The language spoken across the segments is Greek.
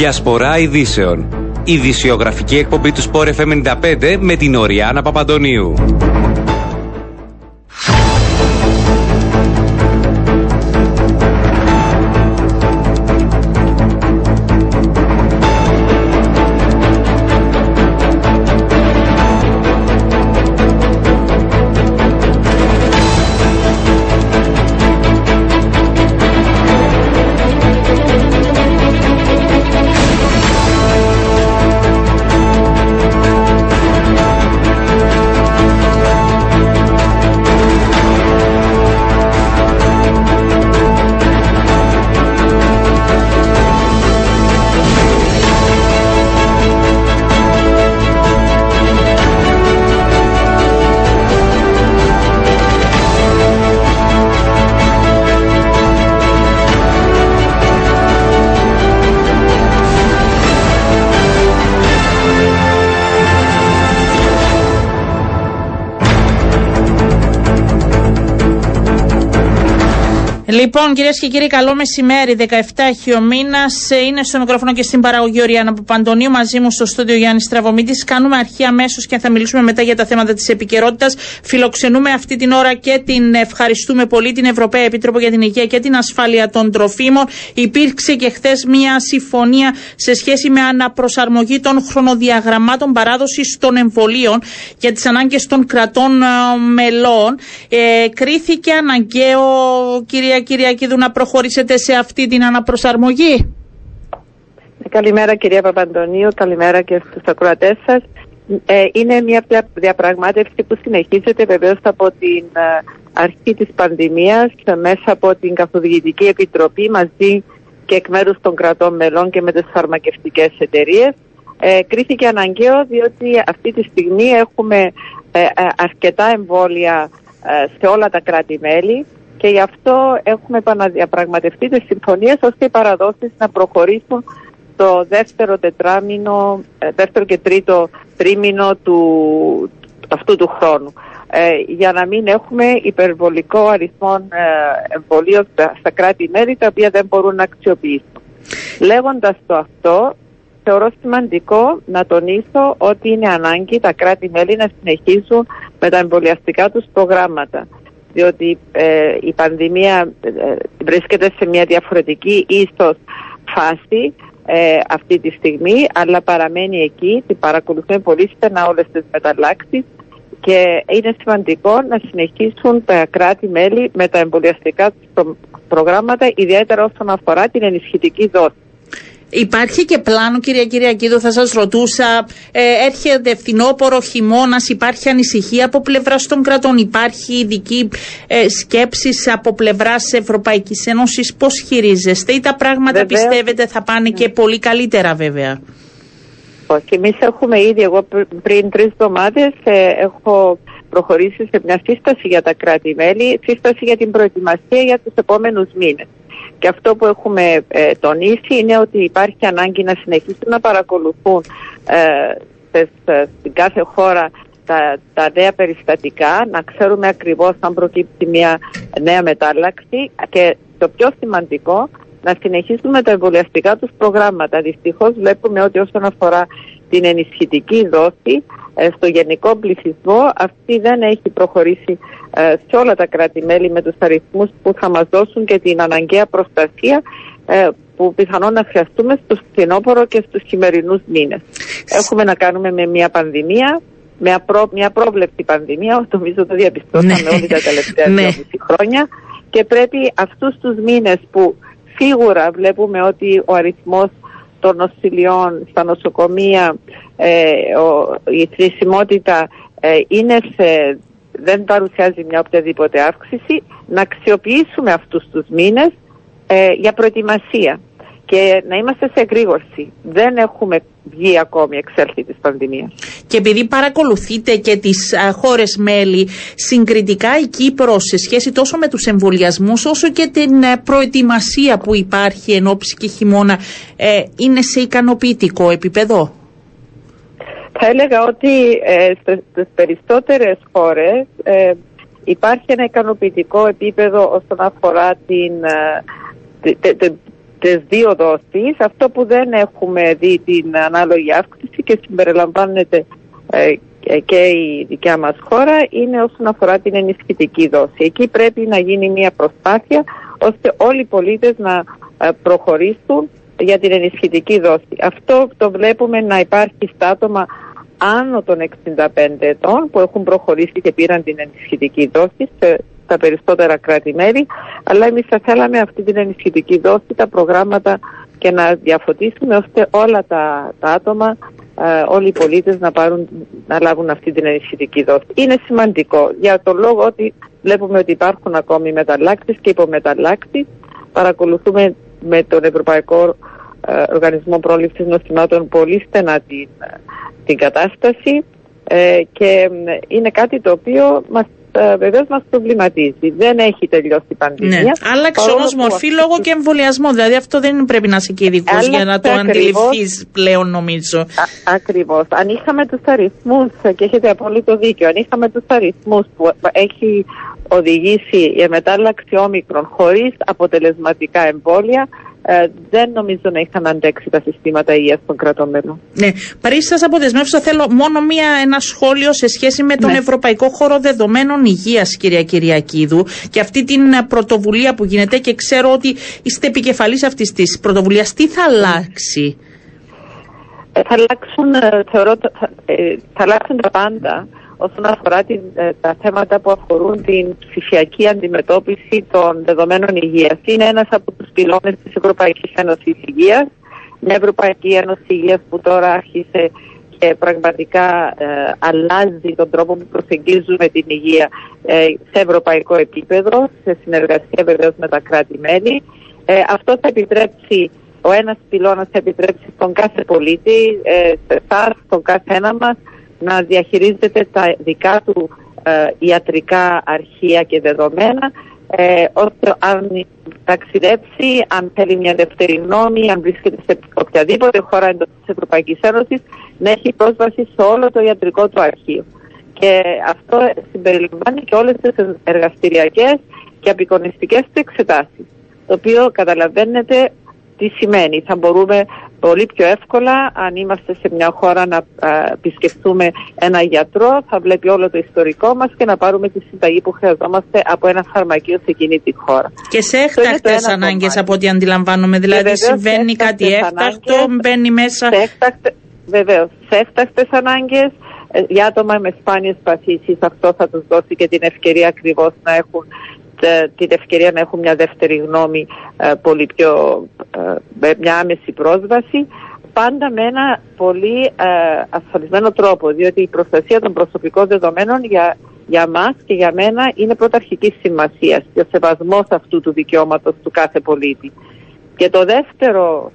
Διασπορά ειδήσεων. Ειδησιογραφική εκπομπή του Sport FM 95 με την Οριάνα Παπαντονίου. people Λοιπόν, κυρίες και κύριοι, καλό μεσημέρι. 17 έχει ο μήνας. Ε, είναι στο μικρόφωνο και στην παραγωγή Οριάννα Παπαντονίου. Μαζί μου στο στούντιο Γιάννης Στραβωμίτη. Κάνουμε αρχή αμέσως και θα μιλήσουμε μετά για τα θέματα της επικαιρότητας. Φιλοξενούμε αυτή την ώρα και την ευχαριστούμε πολύ την Ευρωπαία Επίτροπο για την Υγεία και την Ασφάλεια των Τροφίμων. Υπήρξε και χθες μια συμφωνία σε σχέση με αναπροσαρμογή των χρονοδιαγραμμάτων παράδοσης των εμβολίων για τις ανάγκες των κρατών ε, μελών. Ε, κρίθηκε αναγκαίο, κυρία κυρία Κίδου, να προχωρήσετε σε αυτή την αναπροσαρμογή; Καλημέρα κυρία Παπαντονίου, καλημέρα και στους ακροατές σας. Ε, είναι μια διαπραγμάτευση που συνεχίζεται βεβαίως από την ε, αρχή της πανδημίας μέσα από την Καθοδηγητική Επιτροπή μαζί και εκ μέρους των κρατών μελών και με τις φαρμακευτικές εταιρείες. Ε, κρίθηκε αναγκαίο διότι αυτή τη στιγμή έχουμε ε, αρκετά εμβόλια σε όλα τα κράτη-μέλη και γι' αυτό έχουμε επαναδιαπραγματευτεί τις συμφωνίες ώστε οι παραδόσεις να προχωρήσουν το δεύτερο τετράμινο, ε, δεύτερο και τρίτο τρίμηνο του, αυτού του χρόνου. Ε, για να μην έχουμε υπερβολικό αριθμό ε, εμβολίων στα, κράτη-μέλη τα οποία δεν μπορούν να αξιοποιήσουν. Λέγοντας το αυτό, θεωρώ σημαντικό να τονίσω ότι είναι ανάγκη τα κράτη-μέλη να συνεχίσουν με τα εμβολιαστικά τους προγράμματα διότι ε, η πανδημία ε, βρίσκεται σε μια διαφορετική ίσως φάση ε, αυτή τη στιγμή, αλλά παραμένει εκεί, την παρακολουθούμε πολύ στενά όλες τις μεταλλάξεις και είναι σημαντικό να συνεχίσουν τα κράτη-μέλη με τα εμβολιαστικά προγράμματα, ιδιαίτερα όσον αφορά την ενισχυτική δόση. Υπάρχει και πλάνο, κυρία Κυριακίδου, θα σας ρωτούσα. Ε, έρχεται φθινόπωρο, χειμώνας, υπάρχει ανησυχία από πλευράς των κρατών, υπάρχει ειδική ε, σκέψη από πλευράς Ευρωπαϊκής Ένωσης. Πώς χειρίζεστε, ή τα πράγματα πιστεύετε θα πάνε και πολύ καλύτερα, βέβαια; Όχι, εμείς έχουμε ήδη, εγώ πριν τρεις εβδομάδες ε, έχω προχωρήσει σε μια σύσταση για τα κράτη-μέλη, σύσταση για την προετοιμασία για τους επόμενους μήνες. Και αυτό που έχουμε ε, τονίσει είναι ότι υπάρχει ανάγκη να συνεχίσουν να παρακολουθούν ε, στην κάθε χώρα τα, τα νέα περιστατικά, να ξέρουμε ακριβώς αν προκύπτει μια νέα μετάλλαξη και το πιο σημαντικό να συνεχίσουμε τα εμβολιαστικά τους προγράμματα. Δυστυχώς βλέπουμε ότι όσον αφορά την ενισχυτική δόση ε, στο γενικό πληθυσμό αυτή δεν έχει προχωρήσει ε, σε όλα τα κράτη-μέλη με τους αριθμούς που θα μας δώσουν και την αναγκαία προστασία ε, που πιθανόν να χρειαστούμε στο φθινόπωρο και στους χειμερινούς μήνες. Έχουμε να κάνουμε με μια πανδημία, με μια πρόβλεπτη πανδημία, νομίζω το διαπιστώσαμε ναι. όλοι τα τελευταία ναι. χρόνια και πρέπει αυτούς τους μήνες που σίγουρα βλέπουμε ότι ο αριθμός των νοσηλειών στα νοσοκομεία, ε, η θρησιμότητα ε, είναι σε, δεν παρουσιάζει μια οποιαδήποτε αύξηση, να αξιοποιήσουμε αυτούς τους μήνες ε, για προετοιμασία και να είμαστε σε εγρήγορση. Δεν έχουμε βγει ακόμη εξέλθει της πανδημίας. Και επειδή παρακολουθείτε και τις α, χώρες μέλη, συγκριτικά η Κύπρος σε σχέση τόσο με τους εμβολιασμούς όσο και την προετοιμασία που υπάρχει εν ώψη και χειμώνα, ε, είναι σε ικανοποιητικό επίπεδο; Θα έλεγα ότι ε, στις περισσότερες χώρες ε, υπάρχει ένα ικανοποιητικό επίπεδο όσον αφορά την, τις δύο δόσεις. Αυτό που δεν έχουμε δει την ανάλογη αύξηση και συμπεριλαμβάνεται ε, και η δικιά μας χώρα είναι όσον αφορά την ενισχυτική δόση. Εκεί πρέπει να γίνει μια προσπάθεια ώστε όλοι οι πολίτες να ε, προχωρήσουν για την ενισχυτική δόση. Αυτό το βλέπουμε να υπάρχει στα άτομα άνω των 65 ετών που έχουν προχωρήσει και πήραν την ενισχυτική δόση σε τα περισσότερα κράτη-μέλη, αλλά εμείς θα θέλαμε αυτή την ενισχυτική δόση, τα προγράμματα και να διαφωτίσουμε ώστε όλα τα, τα άτομα, ε, όλοι οι πολίτες να, πάρουν, να λάβουν αυτή την ενισχυτική δόση. Είναι σημαντικό για το λόγο ότι βλέπουμε ότι υπάρχουν ακόμη μεταλλάκτες και υπομεταλλάκτες. Παρακολουθούμε με τον Ευρωπαϊκό ε, Οργανισμό Πρόληψης Νοστιμάτων πολύ στενά την, την κατάσταση ε, και είναι κάτι το οποίο μας ε, βεβαίως μας προβληματίζει. Δεν έχει τελειώσει η πανδημία. Ναι. Άλλαξε όμω μορφή λόγω και εμβολιασμού. Δηλαδή αυτό δεν πρέπει να είσαι και ειδικός για να το αντιληφθείς πλέον, νομίζω. Ακριβώς. Αν είχαμε τους αριθμούς, και έχετε απόλυτο δίκιο, αν είχαμε τους αριθμούς που έχει οδηγήσει η μετάλλαξη όμικρον χωρίς αποτελεσματικά εμβόλια, ε, δεν νομίζω να είχαν αντέξει τα συστήματα υγείας των κρατών μέλων. Ναι. Πριν σας αποδεσμεύσω, θέλω μόνο μία, ένα σχόλιο σε σχέση με τον ναι. Ευρωπαϊκό Χώρο Δεδομένων Υγείας, κυρία Κυριακίδου, και αυτή την πρωτοβουλία που γίνεται και ξέρω ότι είστε επικεφαλής αυτής της πρωτοβουλίας. Τι θα αλλάξει, ε, θα, αλλάξουν, ε, θεωρώ, θα, θα αλλάξουν τα πάντα όσον αφορά την, ε, τα θέματα που αφορούν την ψηφιακή αντιμετώπιση των δεδομένων υγείας. Είναι ένας από τους πυλώνες της Ευρωπαϊκής Ένωσης Υγείας, μια Ευρωπαϊκή Ένωση Υγείας που τώρα άρχισε και πραγματικά ε, αλλάζει τον τρόπο που προσεγγίζουμε την υγεία ε, σε ευρωπαϊκό επίπεδο, σε συνεργασία βεβαίως με τα κράτη-μέλη. Ε, αυτό θα επιτρέψει, ο ένας πυλώνας θα επιτρέψει στον κάθε πολίτη, σε εσάς, στον κάθε ένα μας, να διαχειρίζεται τα δικά του ε, ιατρικά αρχεία και δεδομένα ε, ώστε αν ταξιδέψει, αν θέλει μια δεύτερη γνώμη, αν βρίσκεται σε οποιαδήποτε χώρα εντός της Ευρωπαϊκής Ένωσης να έχει πρόσβαση σε όλο το ιατρικό του αρχείο. Και αυτό συμπεριλαμβάνει και όλες τις εργαστηριακές και απεικονιστικές του εξετάσεις. Το οποίο καταλαβαίνετε τι σημαίνει. Θα μπορούμε πολύ πιο εύκολα. Αν είμαστε σε μια χώρα να επισκεφτούμε ένα γιατρό, θα βλέπει όλο το ιστορικό μας και να πάρουμε τη συνταγή που χρειαζόμαστε από ένα φαρμακείο σε εκείνη τη χώρα. Και σε έκτακτες ανάγκες από ό,τι αντιλαμβάνομαι, δηλαδή συμβαίνει κάτι έκτακτο, μπαίνει μέσα... Σε έκτακτες, βεβαίως, σε έκτακτες ανάγκες, ε, για άτομα με σπάνιες παθήσεις αυτό θα τους δώσει και την ευκαιρία ακριβώς να έχουν ε, την ευκαιρία να έχουν μια δεύτερη γνώμη ε, πολύ πιο, ε, με μια άμεση πρόσβαση πάντα με ένα πολύ ασφαλισμένο τρόπο διότι η προστασία των προσωπικών δεδομένων για, για μας και για μένα είναι πρωταρχική σημασίας και ο σεβασμός αυτού του δικαιώματος του κάθε πολίτη. Και το δεύτερο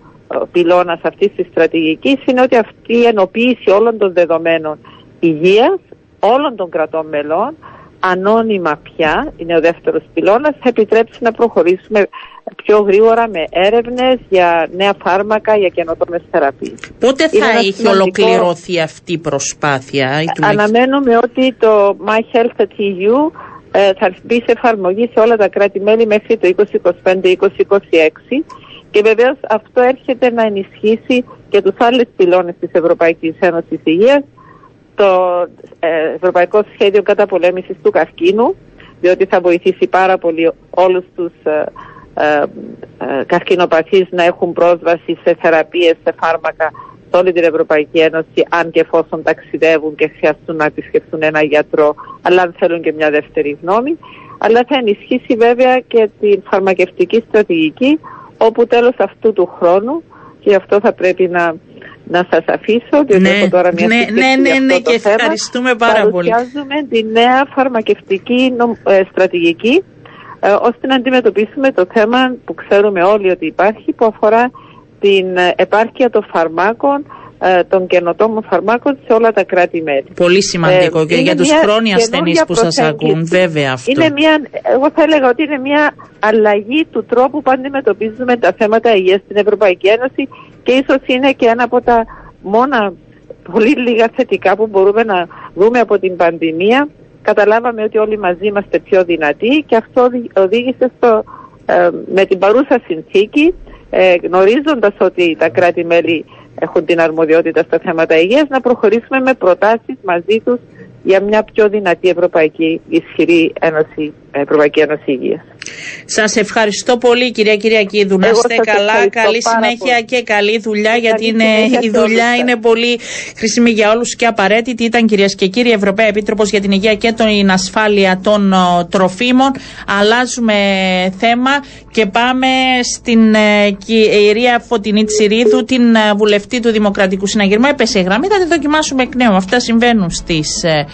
πυλώνας αυτής της στρατηγικής είναι ότι αυτή η ενοποίηση όλων των δεδομένων υγείας όλων των κρατών μελών ανώνυμα πια, είναι ο δεύτερος πυλώνας, θα επιτρέψει να προχωρήσουμε πιο γρήγορα με έρευνες για νέα φάρμακα, για καινοτόμες θεραπείες. Πότε θα έχει σημαντικό... ολοκληρωθεί αυτή η προσπάθεια; Αναμένουμε ότι το My Health at EU ε, θα μπει σε εφαρμογή σε όλα τα κράτη-μέλη μέχρι το 2025-2026 και βεβαίως αυτό έρχεται να ενισχύσει και τους άλλους πυλώνες της Ευρωπαϊκής Ένωσης Υγείας το ε, Ευρωπαϊκό Σχέδιο Καταπολέμησης του Καρκίνου, διότι θα βοηθήσει πάρα πολύ όλους τους ε, ε, ε καρκινοπαθείς να έχουν πρόσβαση σε θεραπείες, σε φάρμακα σε όλη την Ευρωπαϊκή Ένωση, αν και εφόσον ταξιδεύουν και χρειαστούν να επισκεφθούν ένα γιατρό, αλλά αν θέλουν και μια δεύτερη γνώμη. Αλλά θα ενισχύσει βέβαια και την φαρμακευτική στρατηγική, όπου τέλος αυτού του χρόνου, και αυτό θα πρέπει να να σας αφήσω, διότι ναι, έχω τώρα μια ναι, ναι, ναι, ναι, και θέμα. ευχαριστούμε πάρα πολύ. Παρουσιάζουμε τη νέα φαρμακευτική ε, στρατηγική ε, ώστε να αντιμετωπίσουμε το θέμα που ξέρουμε όλοι ότι υπάρχει που αφορά την ε, επάρκεια των φαρμάκων των καινοτόμων φαρμάκων σε όλα τα κράτη-μέλη. Πολύ σημαντικό ε, και για τους χρόνια ασθενείς που σας ακούν, βέβαια αυτό. Είναι μια, εγώ θα έλεγα ότι είναι μια αλλαγή του τρόπου που αντιμετωπίζουμε τα θέματα υγείας στην Ευρωπαϊκή Ένωση και ίσως είναι και ένα από τα μόνα πολύ λίγα θετικά που μπορούμε να δούμε από την πανδημία. Καταλάβαμε ότι όλοι μαζί είμαστε πιο δυνατοί και αυτό οδήγησε στο, ε, με την παρούσα συνθήκη ε, γνωρίζοντας ότι τα κράτη-μέλη έχουν την αρμοδιότητα στα θέματα υγείας να προχωρήσουμε με προτάσεις μαζί τους για μια πιο δυνατή Ευρωπαϊκή ισχυρή Ένωση, Ευρωπαϊκή Ένωση Υγείας. Σας ευχαριστώ πολύ κυρία Κυριακίδου. Να είστε καλά, καλή συνέχεια και καλή δουλειά γιατί είναι, η δουλειά είναι πολύ χρήσιμη για όλους και απαραίτητη. Ήταν κυρίες και κύριοι Ευρωπαίοι Επίτροπος για την Υγεία και την Ασφάλεια των Τροφίμων. Αλλάζουμε θέμα και πάμε στην ε, κυρία Φωτεινή Τσιρίδου, την ε, βουλευτή του Δημοκρατικού Συναγερμού. Έπεσε η γραμμή, θα τη δοκιμάσουμε εκ νέου. Αυτά συμβαίνουν στις ε,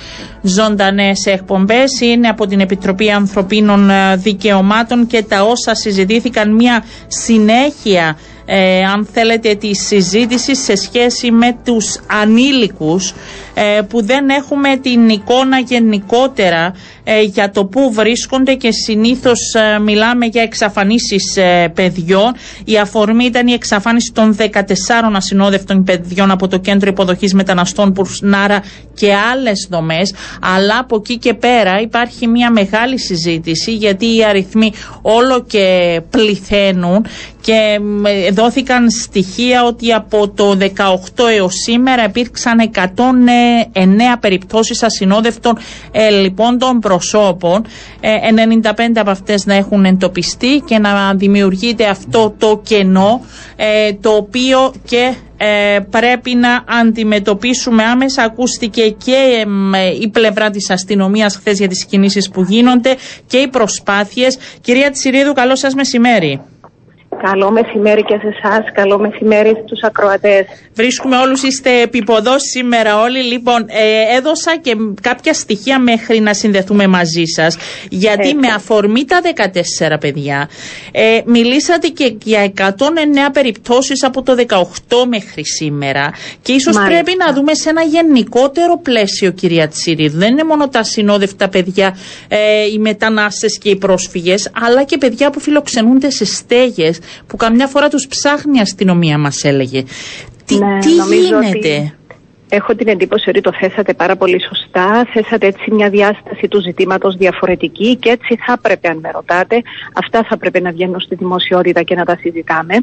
ζωντανές εκπομπές. Είναι από την Επιτροπή Ανθρωπίνων Δικαιωμάτων και τα όσα συζητήθηκαν. Μια συνέχεια ε, αν θέλετε της συζήτησης σε σχέση με τους ανήλικους ε, που δεν έχουμε την εικόνα γενικότερα ε, για το πού βρίσκονται και συνήθως ε, μιλάμε για εξαφανίσεις παιδιών. Η αφορμή ήταν η εξαφάνιση των 14 ασυνόδευτων παιδιών από το Κέντρο Υποδοχής Μεταναστών Πουρσνάρα και άλλες δομές. Αλλά από εκεί και πέρα υπάρχει μια μεγάλη συζήτηση γιατί οι αριθμοί όλο και πληθαίνουν και δόθηκαν στοιχεία ότι από το 18 έως σήμερα υπήρξαν 109 περιπτώσεις ασυνόδευτων ε, λοιπόν των προσώπων 95 ε, από αυτές να έχουν εντοπιστεί και να δημιουργείται αυτό το κενό ε, το οποίο και ε, πρέπει να αντιμετωπίσουμε άμεσα. Ακούστηκε και η πλευρά της αστυνομίας χθες για τις κινήσεις που γίνονται και οι προσπάθειες. Κυρία Τσιρίδου, καλό σας μεσημέρι. Καλό μεσημέρι και σε εσάς. Καλό μεσημέρι στους ακροατές. Βρίσκουμε όλους, είστε επιποδός σήμερα όλοι. Λοιπόν, ε, έδωσα και κάποια στοιχεία μέχρι να συνδεθούμε μαζί σας. Γιατί με αφορμή τα 14 παιδιά, ε, μιλήσατε και για 109 περιπτώσεις από το 18 μέχρι σήμερα. Και ίσως πρέπει να δούμε σε ένα γενικότερο πλαίσιο, κυρία Τσίριδου. Δεν είναι μόνο τα συνόδευτα παιδιά, ε, οι μετανάστες και οι πρόσφυγες, αλλά και παιδιά που φιλοξενούνται σε στέγες που καμιά φορά τους ψάχνει η αστυνομία μας έλεγε. Τι, ναι, τι γίνεται; Έχω την εντύπωση ότι το θέσατε πάρα πολύ σωστά. Θέσατε έτσι μια διάσταση του ζητήματος διαφορετική και έτσι θα έπρεπε, αν με ρωτάτε, αυτά θα πρέπει να βγαίνουν στη δημοσιότητα και να τα συζητάμε.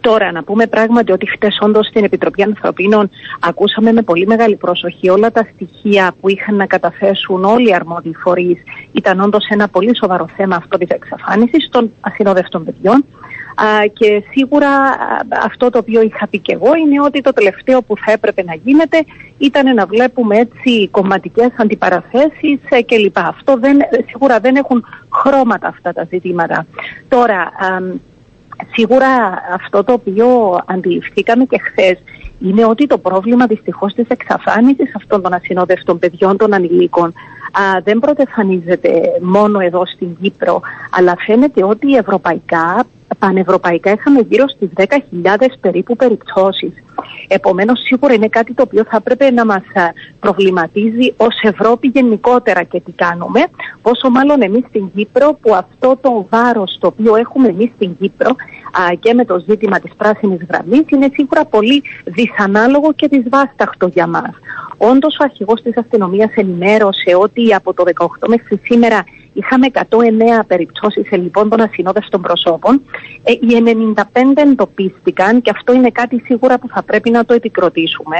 Τώρα, να πούμε πράγματι ότι χτες, όντως, στην Επιτροπή Ανθρωπίνων ακούσαμε με πολύ μεγάλη προσοχή όλα τα στοιχεία που είχαν να καταθέσουν όλοι οι αρμόδιοι φορείς. Ήταν όντως ένα πολύ σοβαρό θέμα αυτό της εξαφάνισης των ασυνόδευτων παιδιών και σίγουρα αυτό το οποίο είχα πει και εγώ είναι ότι το τελευταίο που θα έπρεπε να γίνεται ήταν να βλέπουμε έτσι κομματικές αντιπαραθέσεις ε, κλπ. Αυτό δεν, σίγουρα δεν έχουν χρώματα αυτά τα ζητήματα. Τώρα, σίγουρα αυτό το οποίο αντιληφθήκαμε και χθες είναι ότι το πρόβλημα δυστυχώς της εξαφάνισης αυτών των ασυνόδευτων παιδιών των ανηλίκων α, δεν πρωτεφανίζεται μόνο εδώ στην Κύπρο, αλλά φαίνεται ότι ευρωπαϊκά πανευρωπαϊκά είχαμε γύρω στις 10.000 περίπου περιπτώσεις. Επομένως σίγουρα είναι κάτι το οποίο θα έπρεπε να μας προβληματίζει ως Ευρώπη γενικότερα και τι κάνουμε. Πόσο μάλλον εμείς στην Κύπρο που αυτό το βάρος το οποίο έχουμε εμείς στην Κύπρο και με το ζήτημα της πράσινης γραμμής είναι σίγουρα πολύ δυσανάλογο και δυσβάσταχτο για μας. Όντως ο αρχηγός της αστυνομίας ενημέρωσε ότι από το 18 μέχρι σήμερα Είχαμε 109 περιπτώσεις σε λοιπόν των ασυνόδευτων προσώπων. Ε, οι 95 εντοπίστηκαν και αυτό είναι κάτι σίγουρα που θα πρέπει να το επικροτήσουμε.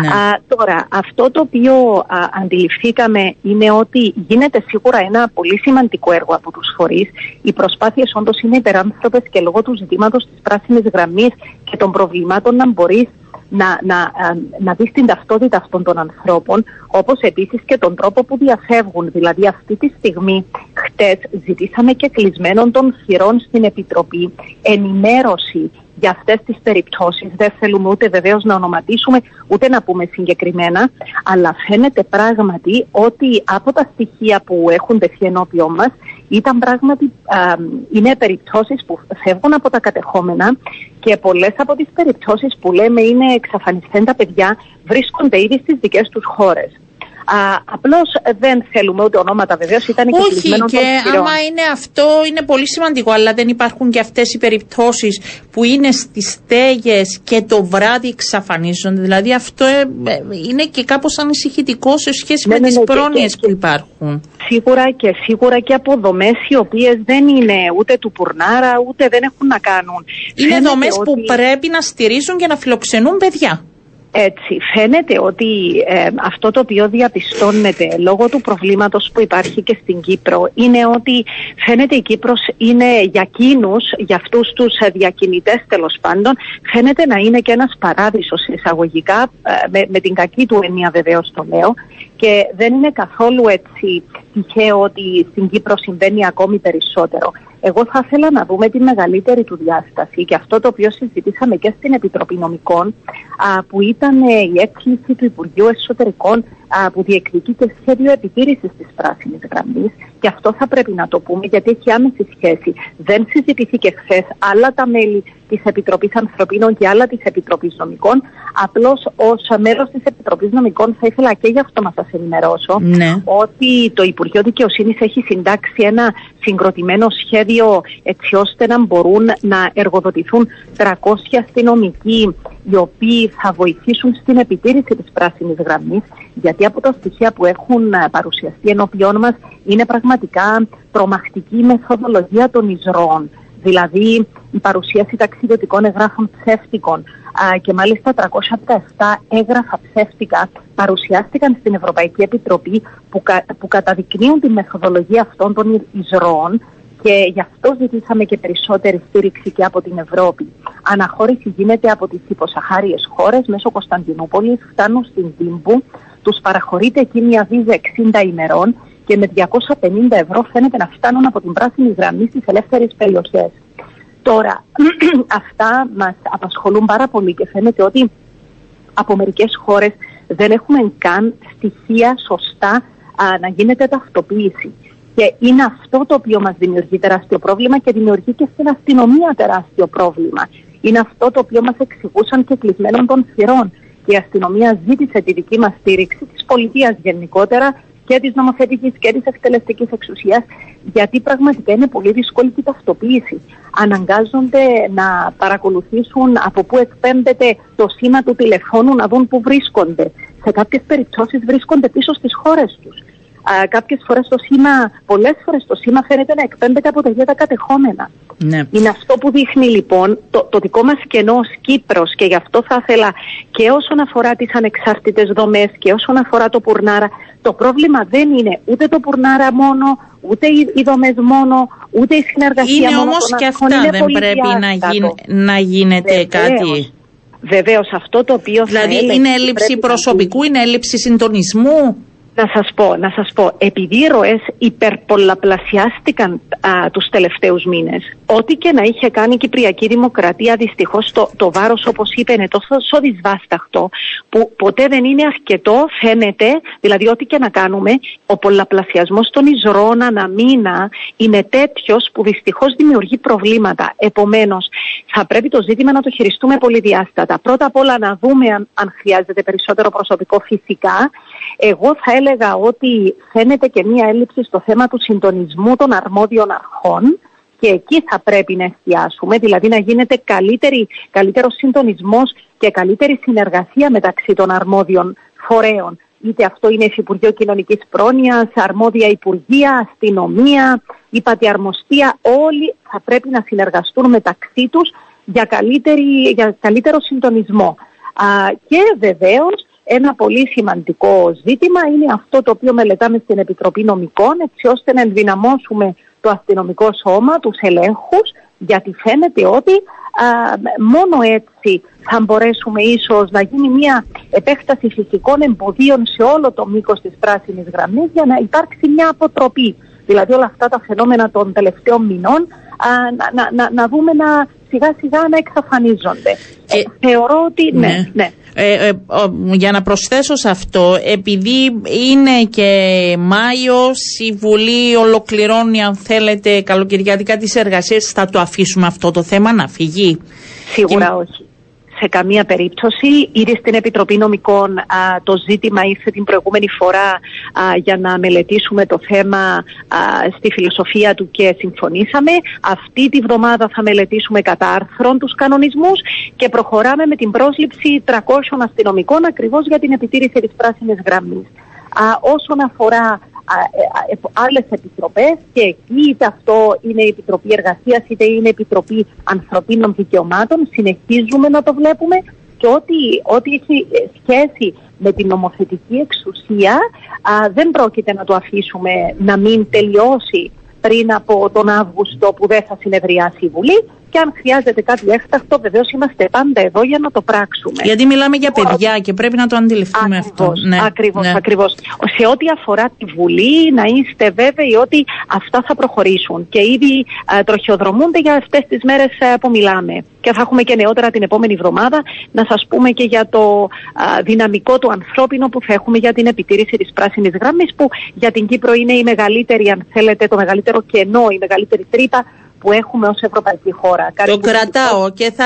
Ναι. Α, τώρα, αυτό το οποίο α, αντιληφθήκαμε είναι ότι γίνεται σίγουρα ένα πολύ σημαντικό έργο από τους φορείς. Οι προσπάθειες όντως είναι υπεράνθρωπες και λόγω του ζητήματος της πράσινης γραμμής και των προβλημάτων να μπορείς να, να, ε, να δεις την ταυτότητα αυτών των ανθρώπων, όπως επίσης και τον τρόπο που διαφεύγουν. Δηλαδή αυτή τη στιγμή, χτες, ζητήσαμε και κλεισμένων των χειρών στην Επιτροπή ενημέρωση για αυτές τις περιπτώσεις. Δεν θέλουμε ούτε βεβαίως να ονοματίσουμε, ούτε να πούμε συγκεκριμένα, αλλά φαίνεται πράγματι ότι από τα στοιχεία που έχουν τεθεί ενώπιό μας, ήταν πράγματι, είναι περιπτώσεις που φεύγουν από τα κατεχόμενα και πολλές από τις περιπτώσεις που λέμε είναι εξαφανιστέντα παιδιά βρίσκονται ήδη στις δικές τους χώρες. Απλώς δεν θέλουμε ούτε ονόματα βεβαίως, ήταν και Όχι, και άμα είναι αυτό είναι πολύ σημαντικό, αλλά δεν υπάρχουν και αυτές οι περιπτώσεις που είναι στις στέγες και το βράδυ εξαφανίζονται. Δηλαδή αυτό ε, ε, είναι και κάπως ανησυχητικό σε σχέση Ναι, με ναι, τις ναι, και- πρόνοιες και- που υπάρχουν. Σίγουρα και σίγουρα και αποδομές οι οποίες δεν είναι ούτε του Πουρνάρα ούτε δεν έχουν να κάνουν. Είναι Φαίνεται δομές που ότι- πρέπει να στηρίζουν και να φιλοξενούν παιδιά. Έτσι, φαίνεται ότι ε, αυτό το οποίο διαπιστώνεται λόγω του προβλήματος που υπάρχει και στην Κύπρο είναι ότι φαίνεται η Κύπρος είναι για εκείνους, για αυτούς τους ε, διακινητές τέλος πάντων, φαίνεται να είναι και ένας παράδεισος εισαγωγικά, ε, με, με την κακή του έννοια βεβαίως το λέω, και δεν είναι καθόλου έτσι τυχαίο ότι στην Κύπρο συμβαίνει ακόμη περισσότερο. Εγώ θα ήθελα να δούμε τη μεγαλύτερη του διάσταση και αυτό το οποίο συζητήσαμε και στην Επιτροπή Νομικών α, που ήταν ε, η έκκληση του Υπουργείου Εσωτερικών α, που διεκδικεί και σχέδιο επιτήρησης της πράσινης γραμμής και αυτό θα πρέπει να το πούμε γιατί έχει άμεση σχέση. Δεν συζητήθηκε χθες άλλα τα μέλη της Επιτροπής Ανθρωπίνων και άλλα της Επιτροπής Νομικών. Απλώς ως μέλος της Επιτροπής Νομικών θα ήθελα και γι' αυτό να σας ενημερώσω Ναι. ότι το Υπουργείο Δικαιοσύνης έχει συντάξει ένα συγκροτημένο σχέδιο έτσι ώστε να μπορούν να εργοδοτηθούν 300 αστυνομικοί οι οποίοι θα βοηθήσουν στην επιτήρηση της πράσινης γραμμής γιατί από τα στοιχεία που έχουν ε, παρουσιαστεί ενώπιόν μας είναι πραγματικά τρομακτική η μεθοδολογία των εισρώων. Δηλαδή η παρουσίαση ταξιδιωτικών εγγράφων ψεύτικων α, και μάλιστα 307 έγγραφα ψεύτικα παρουσιάστηκαν στην Ευρωπαϊκή Επιτροπή που, κα- που καταδεικνύουν τη μεθοδολογία αυτών των εισρώων και γι' αυτό ζητήσαμε και περισσότερη στήριξη και από την Ευρώπη. Αναχώρηση γίνεται από τις υποσαχάριες χώρες μέσω Κωνσταντινούπολης, φτάνουν στην Τύμπου, τους παραχωρείται εκεί μια βίζα 60 ημερών και με 250 ευρώ φαίνεται να φτάνουν από την πράσινη γραμμή στις ελεύθερες περιοχές. Τώρα, αυτά μας απασχολούν πάρα πολύ και φαίνεται ότι από μερικές χώρες δεν έχουμε καν στοιχεία σωστά α, να γίνεται ταυτοποίηση. Και είναι αυτό το οποίο μας δημιουργεί τεράστιο πρόβλημα και δημιουργεί και στην αστυνομία τεράστιο πρόβλημα. Είναι αυτό το οποίο μας εξηγούσαν και κλεισμένων των θυρών. Και η αστυνομία ζήτησε τη δική μας στήριξη της πολιτείας γενικότερα και της νομοθετικής και της εκτελεστικής εξουσίας γιατί πραγματικά είναι πολύ δύσκολη η ταυτοποίηση. Αναγκάζονται να παρακολουθήσουν από πού εκπέμπεται το σήμα του τηλεφώνου να δουν πού βρίσκονται. Σε κάποιες περιπτώσεις βρίσκονται πίσω στις χώρες τους. Α, κάποιες φορές το σήμα, πολλές φορές το σήμα φαίνεται να εκπέμπεται από τα ίδια τα κατεχόμενα. Ναι. Είναι αυτό που δείχνει λοιπόν το, το δικό μας κενό ως Κύπρος και γι' αυτό θα ήθελα και όσον αφορά τις ανεξάρτητες δομές και όσον αφορά το Πουρνάρα το πρόβλημα δεν είναι ούτε το Πουρνάρα μόνο, ούτε οι, οι δομές μόνο, ούτε η συνεργασία Είναι μόνο όμως των και αρχών. αυτά Είναι δεν πολύ πρέπει να, διάστατο. γίν, να γίνεται Βεβαίως. κάτι. Βεβαίως αυτό το οποίο θα Δηλαδή έλεγα είναι ότι έλλειψη πρέπει να προσωπικού, είναι έλλειψη συντονισμού; Να σας πω, να σας πω, επειδή οι ροές υπερπολαπλασιάστηκαν α, τους τελευταίους μήνες, ό,τι και να είχε κάνει η Κυπριακή Δημοκρατία, δυστυχώς το, το βάρος όπως είπε είναι τόσο δυσβάσταχτο, που ποτέ δεν είναι αρκετό, φαίνεται, δηλαδή ό,τι και να κάνουμε, ο πολλαπλασιασμός των εισρώων ανά μήνα είναι τέτοιος που δυστυχώς δημιουργεί προβλήματα. Επομένως, θα πρέπει το ζήτημα να το χειριστούμε πολυδιάστατα. Πρώτα απ' όλα να δούμε αν, αν χρειάζεται περισσότερο προσωπικό φυσικά. Εγώ θα έλεγα ότι φαίνεται και μία έλλειψη στο θέμα του συντονισμού των αρμόδιων αρχών και εκεί θα πρέπει να εστιάσουμε, δηλαδή να γίνεται καλύτερη, καλύτερος συντονισμός και καλύτερη συνεργασία μεταξύ των αρμόδιων φορέων. Είτε αυτό είναι Υφυπουργείο Κοινωνικής Πρόνοιας, αρμόδια Υπουργεία, αστυνομία, η πατιαρμοστία, όλοι θα πρέπει να συνεργαστούν μεταξύ τους για, καλύτερη, για καλύτερο συντονισμό. Α, και βεβαίως ένα πολύ σημαντικό ζήτημα είναι αυτό το οποίο μελετάμε στην Επιτροπή Νομικών έτσι ώστε να ενδυναμώσουμε το αστυνομικό σώμα, τους ελέγχους γιατί φαίνεται ότι α, μόνο έτσι θα μπορέσουμε ίσως να γίνει μια επέκταση φυσικών εμποδίων σε όλο το μήκος της πράσινης γραμμής για να υπάρξει μια αποτροπή. Δηλαδή όλα αυτά τα φαινόμενα των τελευταίων μηνών α, να, να, να, να δούμε να σιγά σιγά να εξαφανίζονται. Και- Ε, θεωρώ ότι ναι, ναι. Ε, ε, ο- για να προσθέσω σε αυτό, επειδή είναι και Μάιος, η Βουλή ολοκληρώνει αν θέλετε καλοκαιριάτικα τις εργασίες, θα το αφήσουμε αυτό το θέμα να φυγεί. Σίγουρα Και- όχι. Σε καμία περίπτωση. Ήδη στην Επιτροπή Νομικών το ζήτημα ήρθε την προηγούμενη φορά για να μελετήσουμε το θέμα στη φιλοσοφία του και συμφωνήσαμε. Αυτή τη βδομάδα θα μελετήσουμε κατά άρθρων τους κανονισμούς και προχωράμε με την πρόσληψη 300 αστυνομικών ακριβώς για την επιτήρηση της πράσινης γραμμής. όσον αφορά ε, ε, άλλες επιτροπές και εκεί είτε αυτό είναι η Επιτροπή Εργασίας είτε είναι η Επιτροπή Ανθρωπίνων Δικαιωμάτων. Συνεχίζουμε να το βλέπουμε και ό,τι, ό,τι έχει ε, σχέση με την νομοθετική εξουσία δεν πρόκειται να το αφήσουμε να μην τελειώσει πριν από τον Αύγουστο που δεν θα συνεδριάσει η Βουλή και αν χρειάζεται κάτι έκτακτο, βεβαίως είμαστε πάντα εδώ για να το πράξουμε. Γιατί μιλάμε για παιδιά και πρέπει να το αντιληφθούμε αυτό. Ναι, ακριβώς, ναι. ακριβώς. Σε ό,τι αφορά τη Βουλή, να είστε βέβαιοι ότι αυτά θα προχωρήσουν και ήδη ε, τροχιοδρομούνται για αυτές τις μέρες ε, που μιλάμε. Και θα έχουμε και νεότερα την επόμενη εβδομάδα να σας πούμε και για το ε, δυναμικό του ανθρώπινο που θα έχουμε για την επιτήρηση της πράσινης γραμμής, που για την Κύπρο είναι η μεγαλύτερη, αν θέλετε, το μεγαλύτερο κενό, η μεγαλύτερη τρύπα που έχουμε ως ευρωπαϊκή χώρα. Το κρατάω και θα,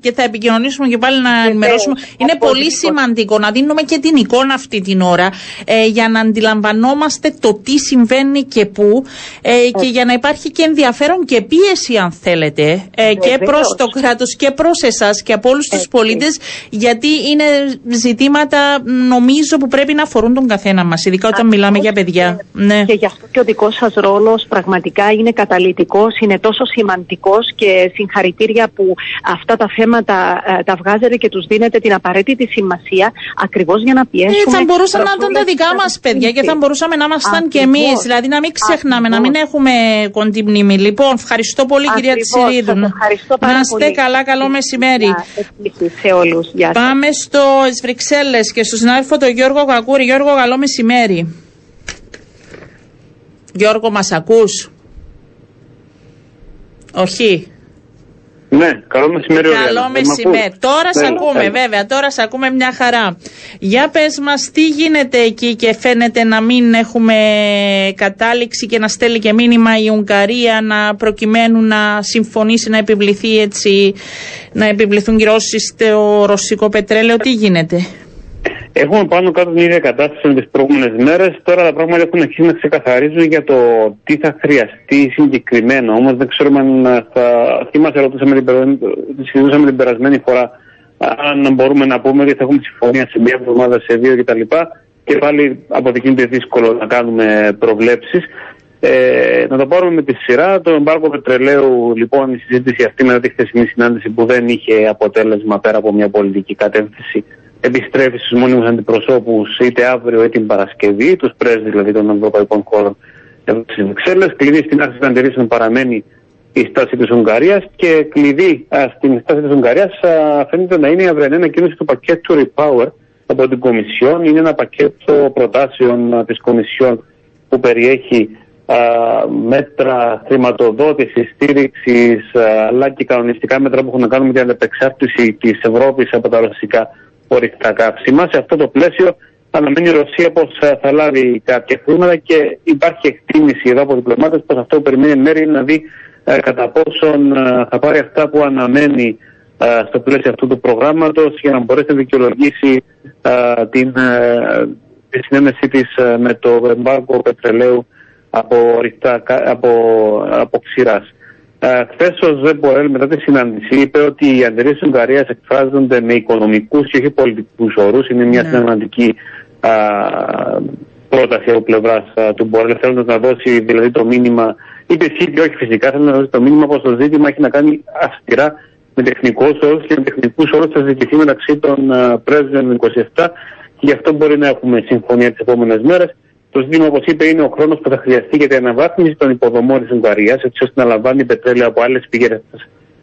και θα επικοινωνήσουμε και πάλι να ενημερώσουμε. Είναι πολύ σημαντικό να δίνουμε και την εικόνα αυτή την ώρα ε, για να αντιλαμβανόμαστε το τι συμβαίνει και πού ε, και για να υπάρχει και ενδιαφέρον και πίεση αν θέλετε ε, και προς το κράτος και προς εσάς και από όλους τους πολίτες γιατί είναι ζητήματα νομίζω που πρέπει να αφορούν τον καθένα μας ειδικά όταν μιλάμε για παιδιά. Ναι. Και γι' αυτό και ο δικός σας ρόλος πραγματικά είναι καταλητικός, είναι τόσο τόσο σημαντικός και συγχαρητήρια που αυτά τα θέματα ε, τα βγάζετε και τους δίνετε την απαραίτητη σημασία ακριβώς για να πιέσουμε. Ε, θα μπορούσαν να ήταν τα δικά μας παιδιά και θα μπορούσαμε να ήμασταν και εμείς, δηλαδή να μην ξεχνάμε, να μην έχουμε κοντή μνήμη. Λοιπόν, ευχαριστώ πολύ Ακριβώς. κυρία Τσιρίδου. Να είστε καλά, καλό μεσημέρι. Σε όλους. Πάμε στο Βρυξέλλες και στο συνάδελφο τον Γιώργο Κακούρη. Γιώργο, καλό μεσημέρι. Γιώργο, μας ακούς; Όχι. Ναι, καλό μεσημέρι. Καλό μεσημέρι. Τώρα σε ακούμε, βέβαια, τώρα σε ακούμε μια χαρά. Για πες μας τι γίνεται εκεί και φαίνεται να μην έχουμε κατάληξη και να στέλνει και μήνυμα η Ουγγαρία να προκειμένου να συμφωνήσει να επιβληθεί έτσι, να επιβληθούν κυρώσεις στο ρωσικό πετρέλαιο. Τι γίνεται; Έχουμε πάνω κάτω την ίδια κατάσταση με τις προηγούμενες μέρες. Τώρα τα πράγματα έχουν αρχίσει να ξεκαθαρίζουν για το τι θα χρειαστεί συγκεκριμένο. Όμως δεν ξέρουμε αν θα. Τι μας ρωτούσαμε την, την περασμένη φορά, αν μπορούμε να πούμε ότι θα έχουμε συμφωνία σε μία εβδομάδα, σε δύο κτλ. Και πάλι αποδεικνύεται δύσκολο να κάνουμε προβλέψεις. Ε, να το πάρουμε με τη σειρά. Το εμπάρκο πετρελαίου, λοιπόν, η συζήτηση αυτή μετά τη χθεσινή συνάντηση που δεν είχε αποτέλεσμα πέρα από μια πολιτική κατεύθυνση, επιστρέφει στους μόνιμους αντιπροσώπους είτε αύριο είτε την Παρασκευή, τους πρέσβεις δηλαδή των ευρωπαϊκών χώρων στις Βρυξέλλες. Κλειδί στην άρση των αντιρρήσεων παραμένει η στάση της Ουγγαρίας και κλειδί α, στην στάση της Ουγγαρίας φαίνεται να είναι η αυριανή ανακοίνωση του πακέτου Repower από την Κομισιόν. Είναι ένα πακέτο προτάσεων της Κομισιόν που περιέχει α, μέτρα χρηματοδότησης, στήριξης αλλά και κανονιστικά μέτρα που έχουν να κάνουν με την αντεπεξάρτηση της Ευρώπης από τα ρωσικά ορυκτά καύσιμα. Σε αυτό το πλαίσιο αναμένει η Ρωσία πως ε, θα λάβει κάποια χρήματα και υπάρχει εκτίμηση εδώ από διπλωμάτες πως αυτό που περιμένει μέρη είναι να δει ε, κατά πόσον ε, θα πάρει αυτά που αναμένει στο πλαίσιο αυτού του προγράμματος για να μπορέσει να δικαιολογήσει την, τη συνένεσή της με το εμπάργκο πετρελαίου από, από, από ξηράς. Χθες ο Ζε Μπορέλ μετά τη συνάντηση είπε ότι οι αντιρρήσεις της Ουγγαρίας εκφράζονται με οικονομικούς και όχι πολιτικούς όρους. Είναι μια σημαντική πρόταση από πλευράς του Μπορέλ, θέλοντα να δώσει δηλαδή το μήνυμα, είπε εσύ και όχι φυσικά, θέλει να δώσει το μήνυμα πως το ζήτημα έχει να κάνει αυστηρά με τεχνικούς όρους και με τεχνικούς όρους θα ζητηθεί μεταξύ των πρέσβεων 27 και γι' αυτό μπορεί να έχουμε συμφωνία τις επόμενες μέρες. Το ζήτημα, όπως είπε, είναι ο χρόνος που θα χρειαστεί για την αναβάθμιση των υποδομών της Ουγγαρίας, έτσι ώστε να λαμβάνει πετρέλαιο από άλλες πηγές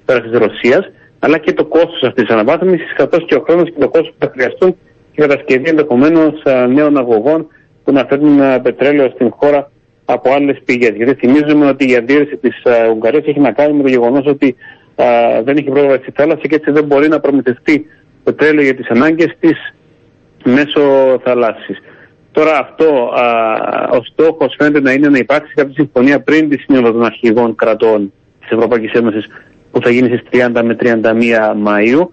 πέρας της Ρωσίας, αλλά και το κόστος αυτής της αναβάθμισης, καθώς και ο χρόνος και το κόστος που θα χρειαστούν για κατασκευή ενδεχομένως νέων αγωγών που να φέρνουν πετρέλαιο στην χώρα από άλλες πηγές. Γιατί θυμίζουμε ότι η αντίρρηση της Ουγγαρίας έχει να κάνει με το γεγονός ότι α, δεν έχει πρόβλημα στη θάλασσα και έτσι δεν μπορεί να προμηθευτεί πετρέλαιο για τις ανάγκες της μέσω θαλάσσης. Τώρα αυτό, α, ο στόχος φαίνεται να είναι να υπάρξει κάποια συμφωνία πριν τη Σύνοδος των Αρχηγών Κρατών της Ευρωπαϊκής Ένωσης που θα γίνει στις 30 με 31 Μαου.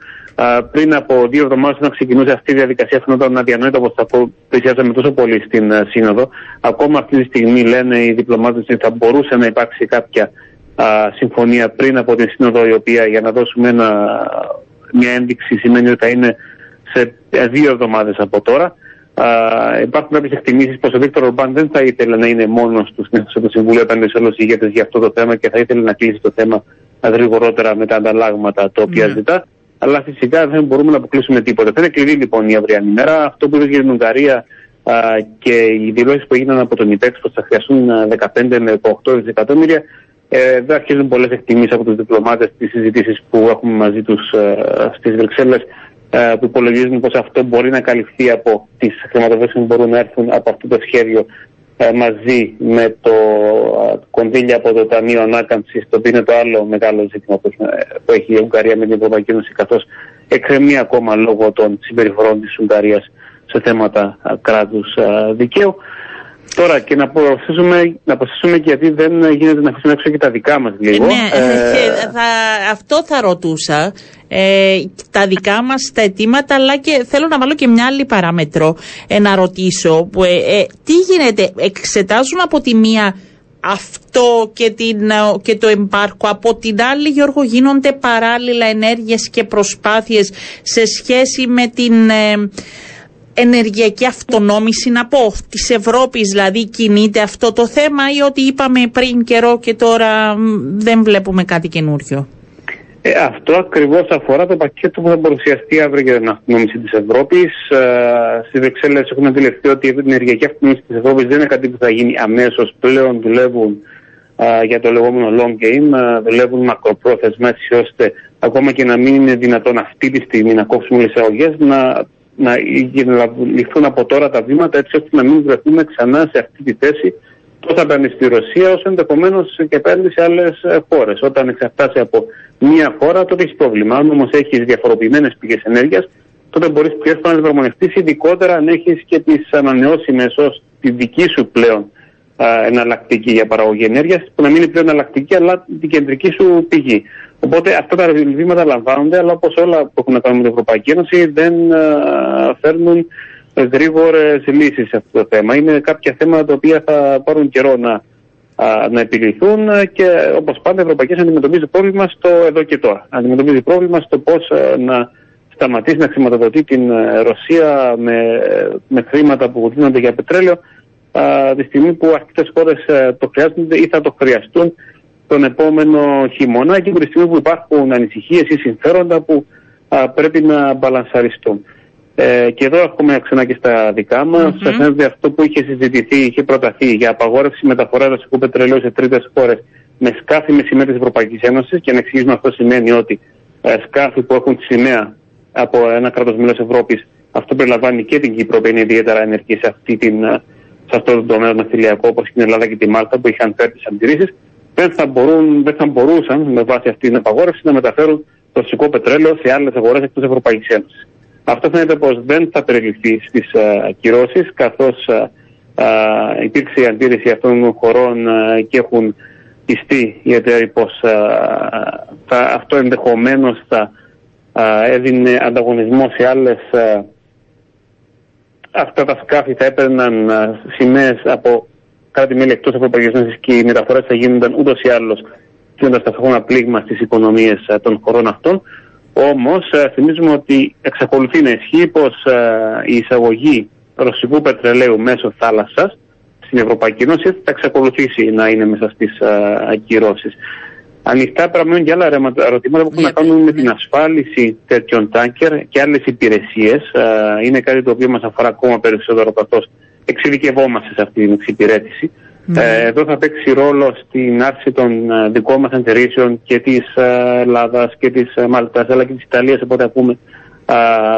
πριν από δύο εβδομάδες, όταν ξεκινούσε αυτή η διαδικασία, φαινόταν αδιανόητο όπω θα πλησιάζαμε τόσο πολύ στην uh, Σύνοδο. Ακόμα αυτή τη στιγμή λένε οι διπλωμάτες ότι θα μπορούσε να υπάρξει κάποια συμφωνία πριν από την Σύνοδο, η οποία για να δώσουμε ένα, μια ένδειξη σημαίνει ότι θα είναι σε ε, δύο εβδομάδες από τώρα. Uh, υπάρχουν κάποιες εκτιμήσεις πως ο Βίκτορ Ορμπάν δεν θα ήθελε να είναι μόνος του στην το Συμβούλιο απέναντι σε όλους του ηγέτες για αυτό το θέμα και θα ήθελε να κλείσει το θέμα γρηγορότερα με τα ανταλλάγματα τα οποία mm. ζητά. Αλλά φυσικά δεν μπορούμε να αποκλείσουμε τίποτα. Θα είναι κλειδί λοιπόν η αυριανή μέρα. Αυτό που είδε για την Ουγγαρία uh, και οι δηλώσεις που έγιναν από τον ΙΠΕΞ πως θα χρειαστούν 15 με 18 δισεκατομμύρια ε, δεν αρχίζουν πολλές εκτιμήσεις από τους διπλωμάτες στις συζητήσεις που έχουμε μαζί τους ε, στις Βρυξέλλες ε, που υπολογίζουν πως αυτό μπορεί να καλυφθεί από τις χρηματοδοτήσεις που μπορούν να έρθουν από αυτό το σχέδιο ε, μαζί με το ε, κονδύλια από το Ταμείο Ανάκαμψης, το οποίο είναι το άλλο μεγάλο ζήτημα που, που έχει η Ουγγαρία με την Ευρωπαϊκή Ένωση, καθώς εκκρεμεί ακόμα λόγω των συμπεριφορών της Ουγγαρίας σε θέματα κράτους δικαίου. Τώρα και να προσθέσουμε, να προσθέσουμε και γιατί δεν γίνεται να αφήσουμε έξω και τα δικά μας λίγο. Ναι, ε, θα, αυτό θα ρωτούσα. Ε, τα δικά μας τα αιτήματα αλλά και θέλω να βάλω και μια άλλη παράμετρο ε, να ρωτήσω που, ε, τι γίνεται, εξετάζουν από τη μία αυτό και, την, και το εμπάρκο. Από την άλλη, Γιώργο, γίνονται παράλληλα ενέργειες και προσπάθειες σε σχέση με την ενεργειακή αυτονόμηση να πω της Ευρώπης δηλαδή κινείται αυτό το θέμα ή ότι είπαμε πριν καιρό και τώρα δεν βλέπουμε κάτι καινούριο; Ε, αυτό ακριβώς αφορά το πακέτο που θα παρουσιαστεί αύριο για την αυτονόμηση της Ευρώπης. Ε, Στις Βρυξέλλες έχουμε αντιληφθεί ότι η ενεργειακή αυτονόμηση της Ευρώπης δεν είναι κάτι που θα γίνει αμέσως. Πλέον δουλεύουν ε, για το λεγόμενο long game, ε, δουλεύουν μακροπρόθεσμα έτσι ώστε ακόμα και να μην είναι δυνατόν αυτή τη στιγμή να κόψουμε εισαγωγές, να να, να ληφθούν από τώρα τα βήματα έτσι ώστε να μην βρεθούμε ξανά σε αυτή τη θέση τόσο απέναντι στη Ρωσία όσο ενδεχομένως και απέναντι σε άλλες χώρες. Όταν εξαρτάσαι από μία χώρα, τότε έχει πρόβλημα. Αν όμως έχεις διαφοροποιημένες πηγές ενέργειας, τότε μπορείς πιο εύκολα να τι ειδικότερα αν έχεις και τις ανανεώσιμες ως τη δική σου πλέον α, εναλλακτική για παραγωγή ενέργειας, που να μην είναι πλέον εναλλακτική, αλλά την κεντρική σου πηγή. Οπότε αυτά τα βήματα λαμβάνονται, αλλά όπως όλα που έχουν να κάνουν με την Ευρωπαϊκή Ένωση δεν uh, φέρνουν γρήγορες λύσεις σε αυτό το θέμα. Είναι κάποια θέματα τα οποία θα πάρουν καιρό να, uh, να επιληθούν και όπως πάντα η Ευρωπαϊκή Ένωση αντιμετωπίζει πρόβλημα στο εδώ και τώρα. Αντιμετωπίζει πρόβλημα στο πώς uh, να σταματήσει να χρηματοδοτεί την Ρωσία με, με χρήματα που δίνονται για πετρέλαιο τη στιγμή που αρκετές χώρες το χρειάζονται ή θα το χρειαστούν τον επόμενο χειμώνα και από τη στιγμή που υπάρχουν ανησυχίες ή συμφέροντα που α, πρέπει να μπαλανσαριστούν. Ε, και εδώ έχουμε ξανά και στα δικά μας. Mm-hmm. Σας φαίνεται αυτό που είχε συζητηθεί, είχε προταθεί για απαγόρευση μεταφοράς ρωσικού πετρελαίου σε τρίτες χώρες με σκάφη με σημαία της Ευρωπαϊκής Ένωσης. Και να εξηγήσουμε αυτό σημαίνει ότι ε, σκάφη που έχουν τη σημαία από ένα κράτος μέλος Ευρώπης, αυτό περιλαμβάνει και την Κύπρο που είναι ιδιαίτερα ενεργή σε, αυτή την, σε αυτό το τομέα ναυτιλιακό, όπως και την Ελλάδα και τη Μάλτα που είχαν φέρει τις αντιρρήσεις δεν θα, μπορούν, δεν θα μπορούσαν με βάση αυτή την απαγόρευση να μεταφέρουν το φυσικό πετρέλαιο σε άλλες αγορές εκτός Ευρωπαϊκής Ένωσης. Αυτό φαίνεται πως δεν θα περιληφθεί στις uh, ε, κυρώσεις, καθώς uh, uh, υπήρξε η αντίρρηση αυτών των χωρών και έχουν πιστεί οι εταίροι πως αυτό ενδεχομένως θα έδινε ανταγωνισμό σε άλλες. Αυτά τα σκάφη θα έπαιρναν σημαίες από κράτη-μέλη εκτός Ευρωπαϊκή Ένωση και οι μεταφορές θα γίνονταν ούτως ή άλλως δίνοντα ταυτόχρονα πλήγμα στις οικονομίες ε, των χωρών αυτών. Όμως, ε, θυμίζουμε ότι εξακολουθεί να ισχύει πως ε, η εισαγωγή ρωσικού πετρελαίου μέσω θάλασσας στην Ευρωπαϊκή Ένωση θα εξακολουθήσει να είναι μέσα στις ακυρώσεις. Ανοιχτά παραμένουν και άλλα ερωτήματα που έχουν να κάνουν με την ασφάλιση τέτοιων τάγκερ και άλλες υπηρεσίες. Είναι κάτι το οποίο μας αφορά ακόμα περισσότερο καθώ εξειδικευόμαστε σε αυτή την εξυπηρέτηση. Ναι. Ε, εδώ θα παίξει ρόλο στην άρση των ε, δικών μας αντιρρήσεων και της ε, Ελλάδας και της ε, Μαλτάς αλλά και της Ιταλίας οπότε ακούμε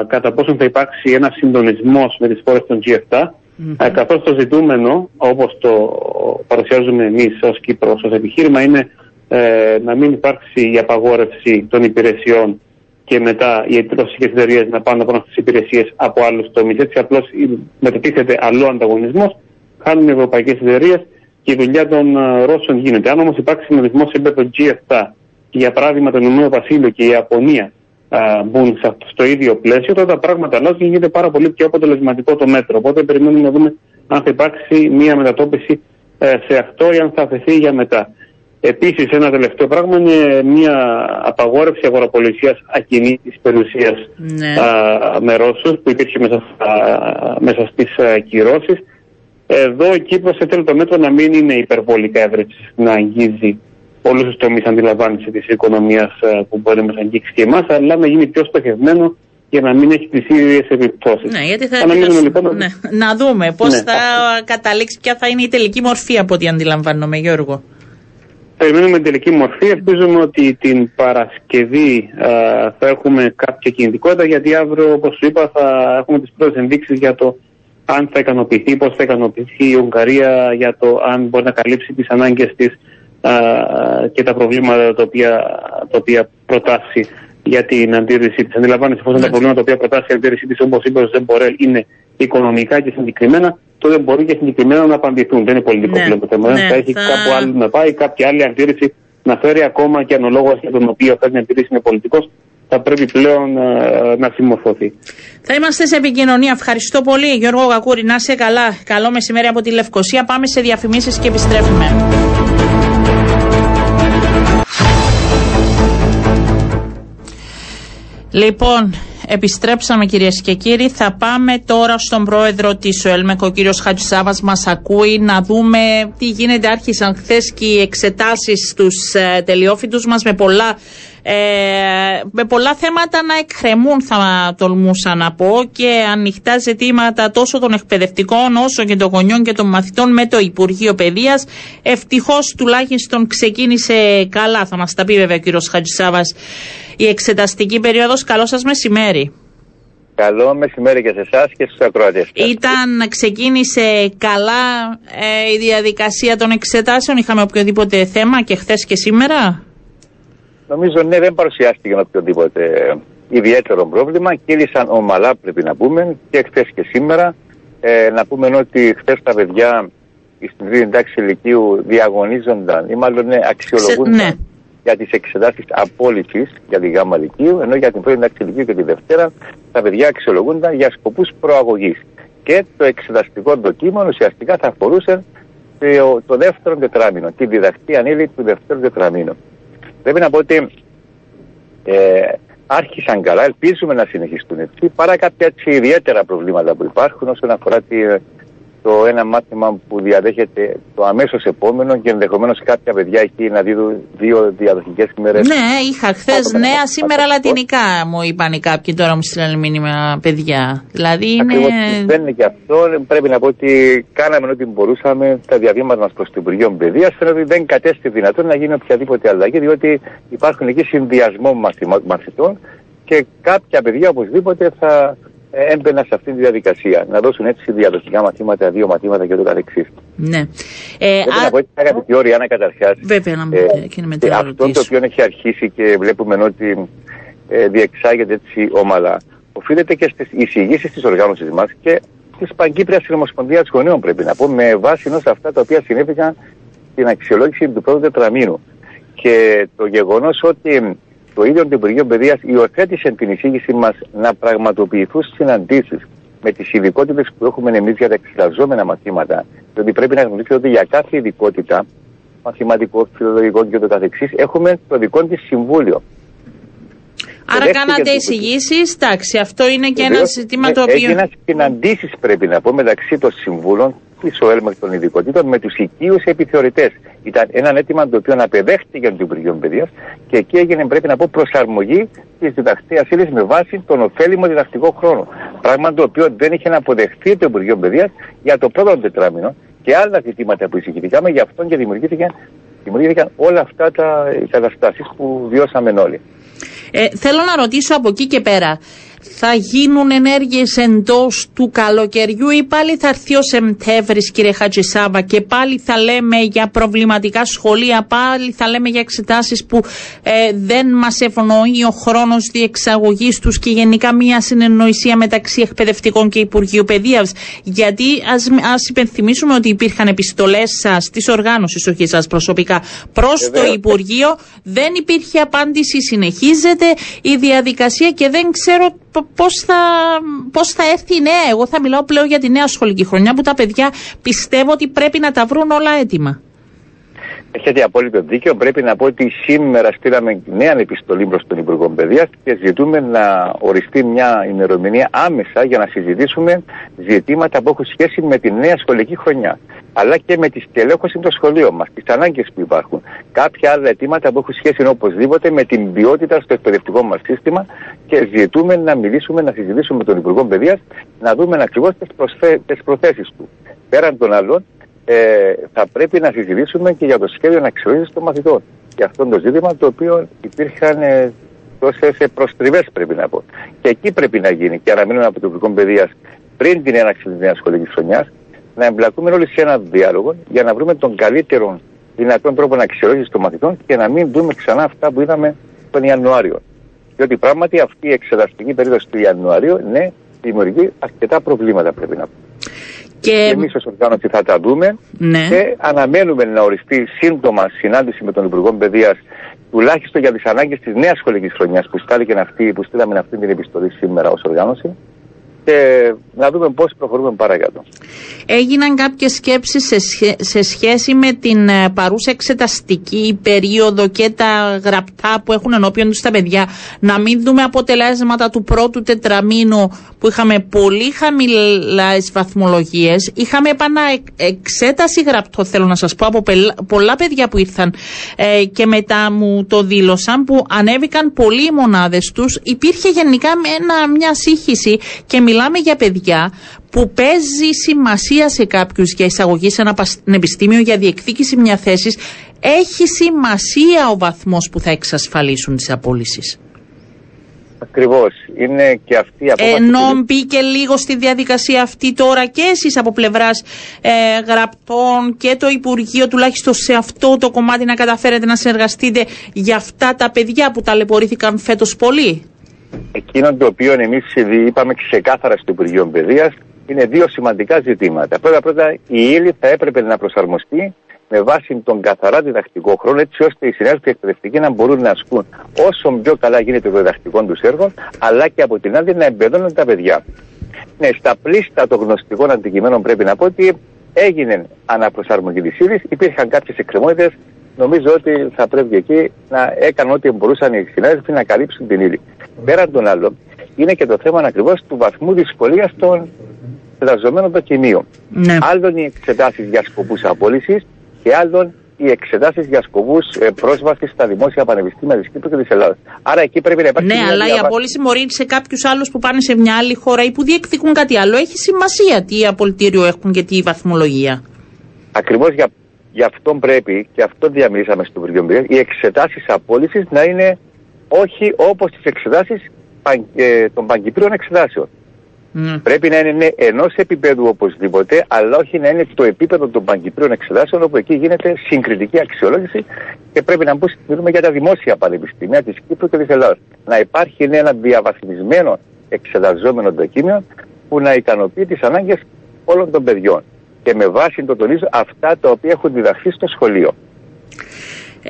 κατά πόσον θα υπάρξει ένας συντονισμός με τις χώρες των G7 mm-hmm. καθώς το ζητούμενο όπως το παρουσιάζουμε εμείς ως Κύπρος ως επιχείρημα είναι να μην υπάρξει η απαγόρευση των υπηρεσιών και μετά οι ρωσικέ εταιρείε να πάνε πάνω στι υπηρεσίες από άλλους τομείς. Έτσι απλώς μετατίθεται αλλού ανταγωνισμός, χάνουν οι ευρωπαϊκές εταιρείες και η δουλειά των ε, Ρώσων γίνεται. Αν όμως υπάρξει συνοδισμό σε επίπεδο G7, για παράδειγμα το Ηνωμένο Βασίλειο και η Ιαπωνία μπουν στο ίδιο πλαίσιο, τότε τα πράγματα αλλάζουν και γίνεται πάρα πολύ πιο αποτελεσματικό το μέτρο. Οπότε περιμένουμε να δούμε αν θα υπάρξει μια μετατόπιση ε, σε αυτό ή αν θα αφαιθεί για μετά. Επίσης, ένα τελευταίο πράγμα είναι μια απαγόρευση αγοραπολισίας ακινήτης περιουσίας ναι. με Ρώσους που υπήρχε μέσα, μέσα στις κυρώσεις. Εδώ ο Κύπρος θέλει το μέτρο να μην είναι υπερβολικά εύρετσι, να αγγίζει όλους τους τομείς αντιλαμβάνηση της οικονομίας που μπορεί να μας αγγίξει και εμάς, αλλά να γίνει πιο στοχευμένο για να μην έχει τις ίδιες επιπτώσεις. Ναι, γιατί θα, να, να, λοιπόν... ναι, να δούμε πώς ναι. θα καταλήξει, ποια θα είναι η τελική μορφή από ό,τι αντιλαμβάνομαι, Γιώργο. Περιμένουμε την τελική μορφή. Ελπίζουμε ότι την Παρασκευή α, θα έχουμε κάποια κινητικότητα, γιατί αύριο, όπως σου είπα, θα έχουμε τις πρώτες ενδείξεις για το αν θα ικανοποιηθεί, πώς θα ικανοποιηθεί η Ουγγαρία για το αν μπορεί να καλύψει τις ανάγκες της και τα προβλήματα τα οποία, τα οποία προτάσει για την αντίρρηση της. Αντιλαμβάνεσαι εφόσον τα ναι. προβλήματα τα οποία προτάσει η αντίρρηση της, όπως είπες ο Ζεμπορέλ, είναι οικονομικά και συγκεκριμένα, τότε μπορεί και συγκεκριμένα να απαντηθούν. Δεν είναι πολιτικό ναι. πλέον το θέμα. Ναι, θα έχει θα... κάπου άλλο να πάει, κάποια άλλη αντίρρηση να φέρει ακόμα και αν ο λόγο για τον οποίο αυτή την αντίρρηση είναι πολιτικός, θα πρέπει πλέον uh, να συμμορφωθεί. Θα είμαστε σε επικοινωνία. Ευχαριστώ πολύ, Γιώργο Γακούρη. Να είσαι καλά. Καλό μεσημέρι από τη Λευκοσία. Πάμε σε διαφημίσεις και επιστρέφουμε. Λοιπόν, επιστρέψαμε κυρίες και κύριοι. Θα πάμε τώρα στον πρόεδρο της ΟΕΛΜΕΚ, ο κύριος Χατζησάβα. Μας ακούει να δούμε τι γίνεται. Άρχισαν χθες και οι εξετάσεις στους ε, τελειόφοιτου μας με πολλά ε, με πολλά θέματα να εκκρεμούν θα τολμούσα να πω και ανοιχτά ζητήματα τόσο των εκπαιδευτικών όσο και των γονιών και των μαθητών με το Υπουργείο Παιδείας. Ευτυχώς τουλάχιστον ξεκίνησε καλά, θα μας τα πει βέβαια ο κύριος Χατζησάβας, η εξεταστική περίοδος. Καλό σας μεσημέρι. Καλό μεσημέρι και σε εσάς και στους ακροατές. Ήταν, ξεκίνησε καλά ε, η διαδικασία των εξετάσεων. Είχαμε οποιοδήποτε θέμα και χθες και σήμερα; Νομίζω ναι, δεν παρουσιάστηκε οποιοδήποτε ιδιαίτερο πρόβλημα. Κύλησαν ομαλά, πρέπει να πούμε, και χθες και σήμερα. Ε, να πούμε ότι χθες τα παιδιά στην τρίτη τάξη ηλικίου διαγωνίζονταν ή μάλλον ναι, αξιολογούνταν ναι. για τις εξετάσεις απόλυτης για τη γάμα ηλικίου, ενώ για την πρώτη τάξη ηλικίου και τη Δευτέρα τα παιδιά αξιολογούνταν για σκοπούς προαγωγής. Και το εξεταστικό δοκίμιο ουσιαστικά θα αφορούσε το, το δεύτερο τετράμινο, τη διδακτή ανήλυτη του δεύτερου τετραμήνου. Πρέπει να πω ότι ε, άρχισαν καλά, ελπίζουμε να συνεχιστούν έτσι, παρά κάποια έτσι ιδιαίτερα προβλήματα που υπάρχουν όσον αφορά τη, το ένα μάθημα που διαδέχεται το αμέσως επόμενο και ενδεχομένως κάποια παιδιά εκεί να δίνουν δύο διαδοχικές ημέρες. Ναι, είχα χθες νέα, σήμερα λατινικά μου είπαν κάποιοι τώρα μου στείλανε μήνυμα παιδιά. Δηλαδή είναι. Ακριβώς, δεν είναι και αυτό. Πρέπει να πω ότι κάναμε ό,τι μπορούσαμε τα διαβήματα μας προς το Υπουργείο Παιδείας. Φαίνεται ότι δεν κατέστη δυνατόν να γίνει οποιαδήποτε αλλαγή, διότι υπάρχουν εκεί συνδυασμό μαθητών και κάποια παιδιά οπωσδήποτε θα ε, έμπαινα σε αυτή τη διαδικασία. Να δώσουν έτσι διαδοχικά μαθήματα, δύο μαθήματα και το καθεξής. Ναι. Ε, Πρέπει α... να πω ότι αγαπητή ώρα, Άννα, καταρχάς. Βέβαια, να ε, και με Αυτό το οποίο έχει αρχίσει και βλέπουμε ότι ε, διεξάγεται έτσι ομαλά, οφείλεται και στις εισηγήσεις της οργάνωσης μας και της Παγκύπριας Συνομοσπονδίας Γονέων, πρέπει να πω, με βάση ενός αυτά τα οποία συνέβηκαν στην αξιολόγηση του πρώτου τετραμήνου. Και το γεγονός ότι το ίδιο το Υπουργείο Παιδείας υιοθέτησε την εισήγηση μας να πραγματοποιηθούν συναντήσεις με τις ειδικότητες που έχουμε εμείς για τα εξεταζόμενα μαθήματα. Διότι πρέπει να γνωρίζετε ότι για κάθε ειδικότητα, μαθηματικό, φιλολογικό και το καθεξής, έχουμε το δικό της συμβούλιο. Άρα κάνατε εισηγήσεις, εντάξει, αυτό είναι και ένα ζήτημα το οποίο. Έγιναν συναντήσεις, πρέπει να πω, μεταξύ των συμβούλων τη ΟΕΛΜΑ των ειδικοτήτων με τους οικείους επιθεωρητές. Ήταν ένα αίτημα το οποίο απεδέχτηκε για το Υπουργείο Παιδείας και εκεί έγινε, πρέπει να πω, προσαρμογή της διδακτέας ύλης με βάση τον ωφέλιμο διδακτικό χρόνο. Πράγμα το οποίο δεν είχε να αποδεχθεί το Υπουργείο Παιδείας για το πρώτο τετράμινο και άλλα ζητήματα που εισηγηθήκαμε, γι' αυτό και δημιουργήθηκαν, δημιουργήθηκαν όλα αυτά τα καταστάσεις που βιώσαμε όλοι. Ε, θέλω να ρωτήσω από εκεί και πέρα. Θα γίνουν ενέργειες εντός του καλοκαιριού ή πάλι θα έρθει ο Σεπτέμβρης κύριε Χατζησάβα και πάλι θα λέμε για προβληματικά σχολεία, πάλι θα λέμε για εξετάσεις που ε, δεν μας ευνοεί ο χρόνος διεξαγωγής τους και γενικά μια συνεννοησία μεταξύ εκπαιδευτικών και Υπουργείου Παιδείας. Γιατί ας, ας υπενθυμίσουμε ότι υπήρχαν επιστολές σας, της οργάνωσης, όχι εσάς προσωπικά, προς το Υπουργείο, δεν υπήρχε απάντηση, συνεχίζεται η διαδικασία και δεν ξέρω πώς θα, πώς θα έρθει η νέα; Εγώ θα μιλάω πλέον για τη νέα σχολική χρονιά που τα παιδιά πιστεύω ότι πρέπει να τα βρουν όλα έτοιμα. Έχετε απόλυτο δίκιο. Πρέπει να πω ότι σήμερα στείλαμε νέα επιστολή προς τον Υπουργό Παιδείας και ζητούμε να οριστεί μια ημερομηνία άμεσα για να συζητήσουμε ζητήματα που έχουν σχέση με τη νέα σχολική χρονιά. Αλλά και με τη στελέχωση των σχολείων μας, τις ανάγκες που υπάρχουν. Κάποια άλλα αιτήματα που έχουν σχέση οπωσδήποτε με την ποιότητα στο εκπαιδευτικό μας σύστημα και ζητούμε να μιλήσουμε, να συζητήσουμε με τον Υπουργό Παιδείας, να δούμε ακριβώς τις προθέσεις του. Πέραν των άλλων, ε, θα πρέπει να συζητήσουμε και για το σχέδιο αξιολόγηση των μαθητών. Και αυτό είναι το ζήτημα το οποίο υπήρχαν ε, τόσες προστριβές, πρέπει να πω. Και εκεί πρέπει να γίνει και αναμένουμε από το Υπουργικό Παιδείας πριν την έναρξη της νέας σχολικής χρονιάς να εμπλακούμε όλοι σε ένα διάλογο για να βρούμε τον καλύτερο δυνατόν τρόπο να αξιολόγηση των μαθητών και να μην δούμε ξανά αυτά που είδαμε τον Ιανουάριο. Διότι πράγματι αυτή η εξεταστική περίοδος του Ιανουαρίου, ναι, δημιουργεί αρκετά προβλήματα, πρέπει να πούμε. Και, και εμείς ως οργάνωση θα τα δούμε ναι. και αναμένουμε να οριστεί σύντομα συνάντηση με τον Υπουργό Παιδείας τουλάχιστον για τις ανάγκες της νέας σχολικής χρονιάς που, αυτή, που στείλαμε αυτή την επιστολή σήμερα ως οργάνωση και να δούμε πώς προχωρούμε παρακάτω. Έγιναν κάποιες σκέψεις σε, σε σχέση με την ε, παρούσα εξεταστική περίοδο και τα γραπτά που έχουν ενώπιον τους τα παιδιά. Να μην δούμε αποτελέσματα του πρώτου τετραμήνου που είχαμε πολύ χαμηλές βαθμολογίες. Είχαμε επαναεξέταση γραπτό θέλω να σας πω από πολλά παιδιά που ήρθαν ε, και μετά μου το δήλωσαν που ανέβηκαν πολλοί οι μονάδες τους. Υπήρχε γενικά μια σύγχυση και μιλάμε για παιδιά που παίζει σημασία σε κάποιους για εισαγωγή σε ένα πανεπιστήμιο για διεκδίκηση μιας θέσης, έχει σημασία ο βαθμός που θα εξασφαλίσουν τις απόλυσεις. Ακριβώς. Είναι και αυτή η απόφαση. Ενώ μπήκε λίγο στη διαδικασία αυτή τώρα και εσείς από πλευράς ε, γραπτών και το Υπουργείο, τουλάχιστον σε αυτό το κομμάτι, να καταφέρετε να συνεργαστείτε για αυτά τα παιδιά που ταλαιπωρήθηκαν φέτος πολύ; Εκείνο το οποίο εμείς είπαμε ξεκάθαρα στο Υπουργείο Παιδείας είναι δύο σημαντικά ζητήματα. Πρώτα πρώτα, η ύλη θα έπρεπε να προσαρμοστεί με βάση τον καθαρά διδακτικό χρόνο, έτσι ώστε οι συνάδελφοι εκπαιδευτικοί να μπορούν να ασκούν όσο πιο καλά γίνεται το διδακτικό τους έργο, αλλά και από την άλλη να εμπεδώνουν τα παιδιά. Ναι, στα πλήστα των γνωστικών αντικειμένων πρέπει να πω ότι έγινε αναπροσαρμογή της ύλης, υπήρχαν κάποιες εκκρεμότητε. Νομίζω ότι θα πρέπει εκεί να έκαναν ό,τι μπορούσαν οι συνάδελφοι να καλύψουν την ύλη. Πέραν των άλλων, είναι και το θέμα ακριβώς του βαθμού δυσκολίας των εργαζομένων δοκιμίων. Ναι. Άλλον οι εξετάσεις για σκοπούς απόλυσης και άλλον οι εξετάσεις για σκοπούς ε, πρόσβασης στα δημόσια πανεπιστήμια της Κύπρου και της Ελλάδας. Άρα εκεί πρέπει να υπάρχει. Ναι, αλλά η απόλυση μπορεί σε κάποιους άλλους που πάνε σε μια άλλη χώρα ή που διεκδικούν κάτι άλλο. Έχει σημασία τι απολυτήριο έχουν και τι βαθμολογία. Ακριβώς για, για αυτό πρέπει και αυτό διαμιλήσαμε στο Υπουργείο οι εξετάσεις απόλυσης να είναι όχι όπως τις εξετάσεις ε, των παγκυπρίων εξετάσεων. Mm. Πρέπει να είναι ναι, ενός επίπεδου οπωσδήποτε, αλλά όχι να είναι το επίπεδο των παγκυπρίων εξετάσεων, όπου εκεί γίνεται συγκριτική αξιολόγηση και πρέπει να μιλούμε για τα δημόσια πανεπιστήμια της Κύπρου και της Ελλάδας. Να υπάρχει ναι, ένα διαβαθμισμένο εξεταζόμενο δοκίμιο που να ικανοποιεί τις ανάγκες όλων των παιδιών. Και με βάση το τονίζω αυτά τα οποία έχουν διδαχθεί στο σχολείο.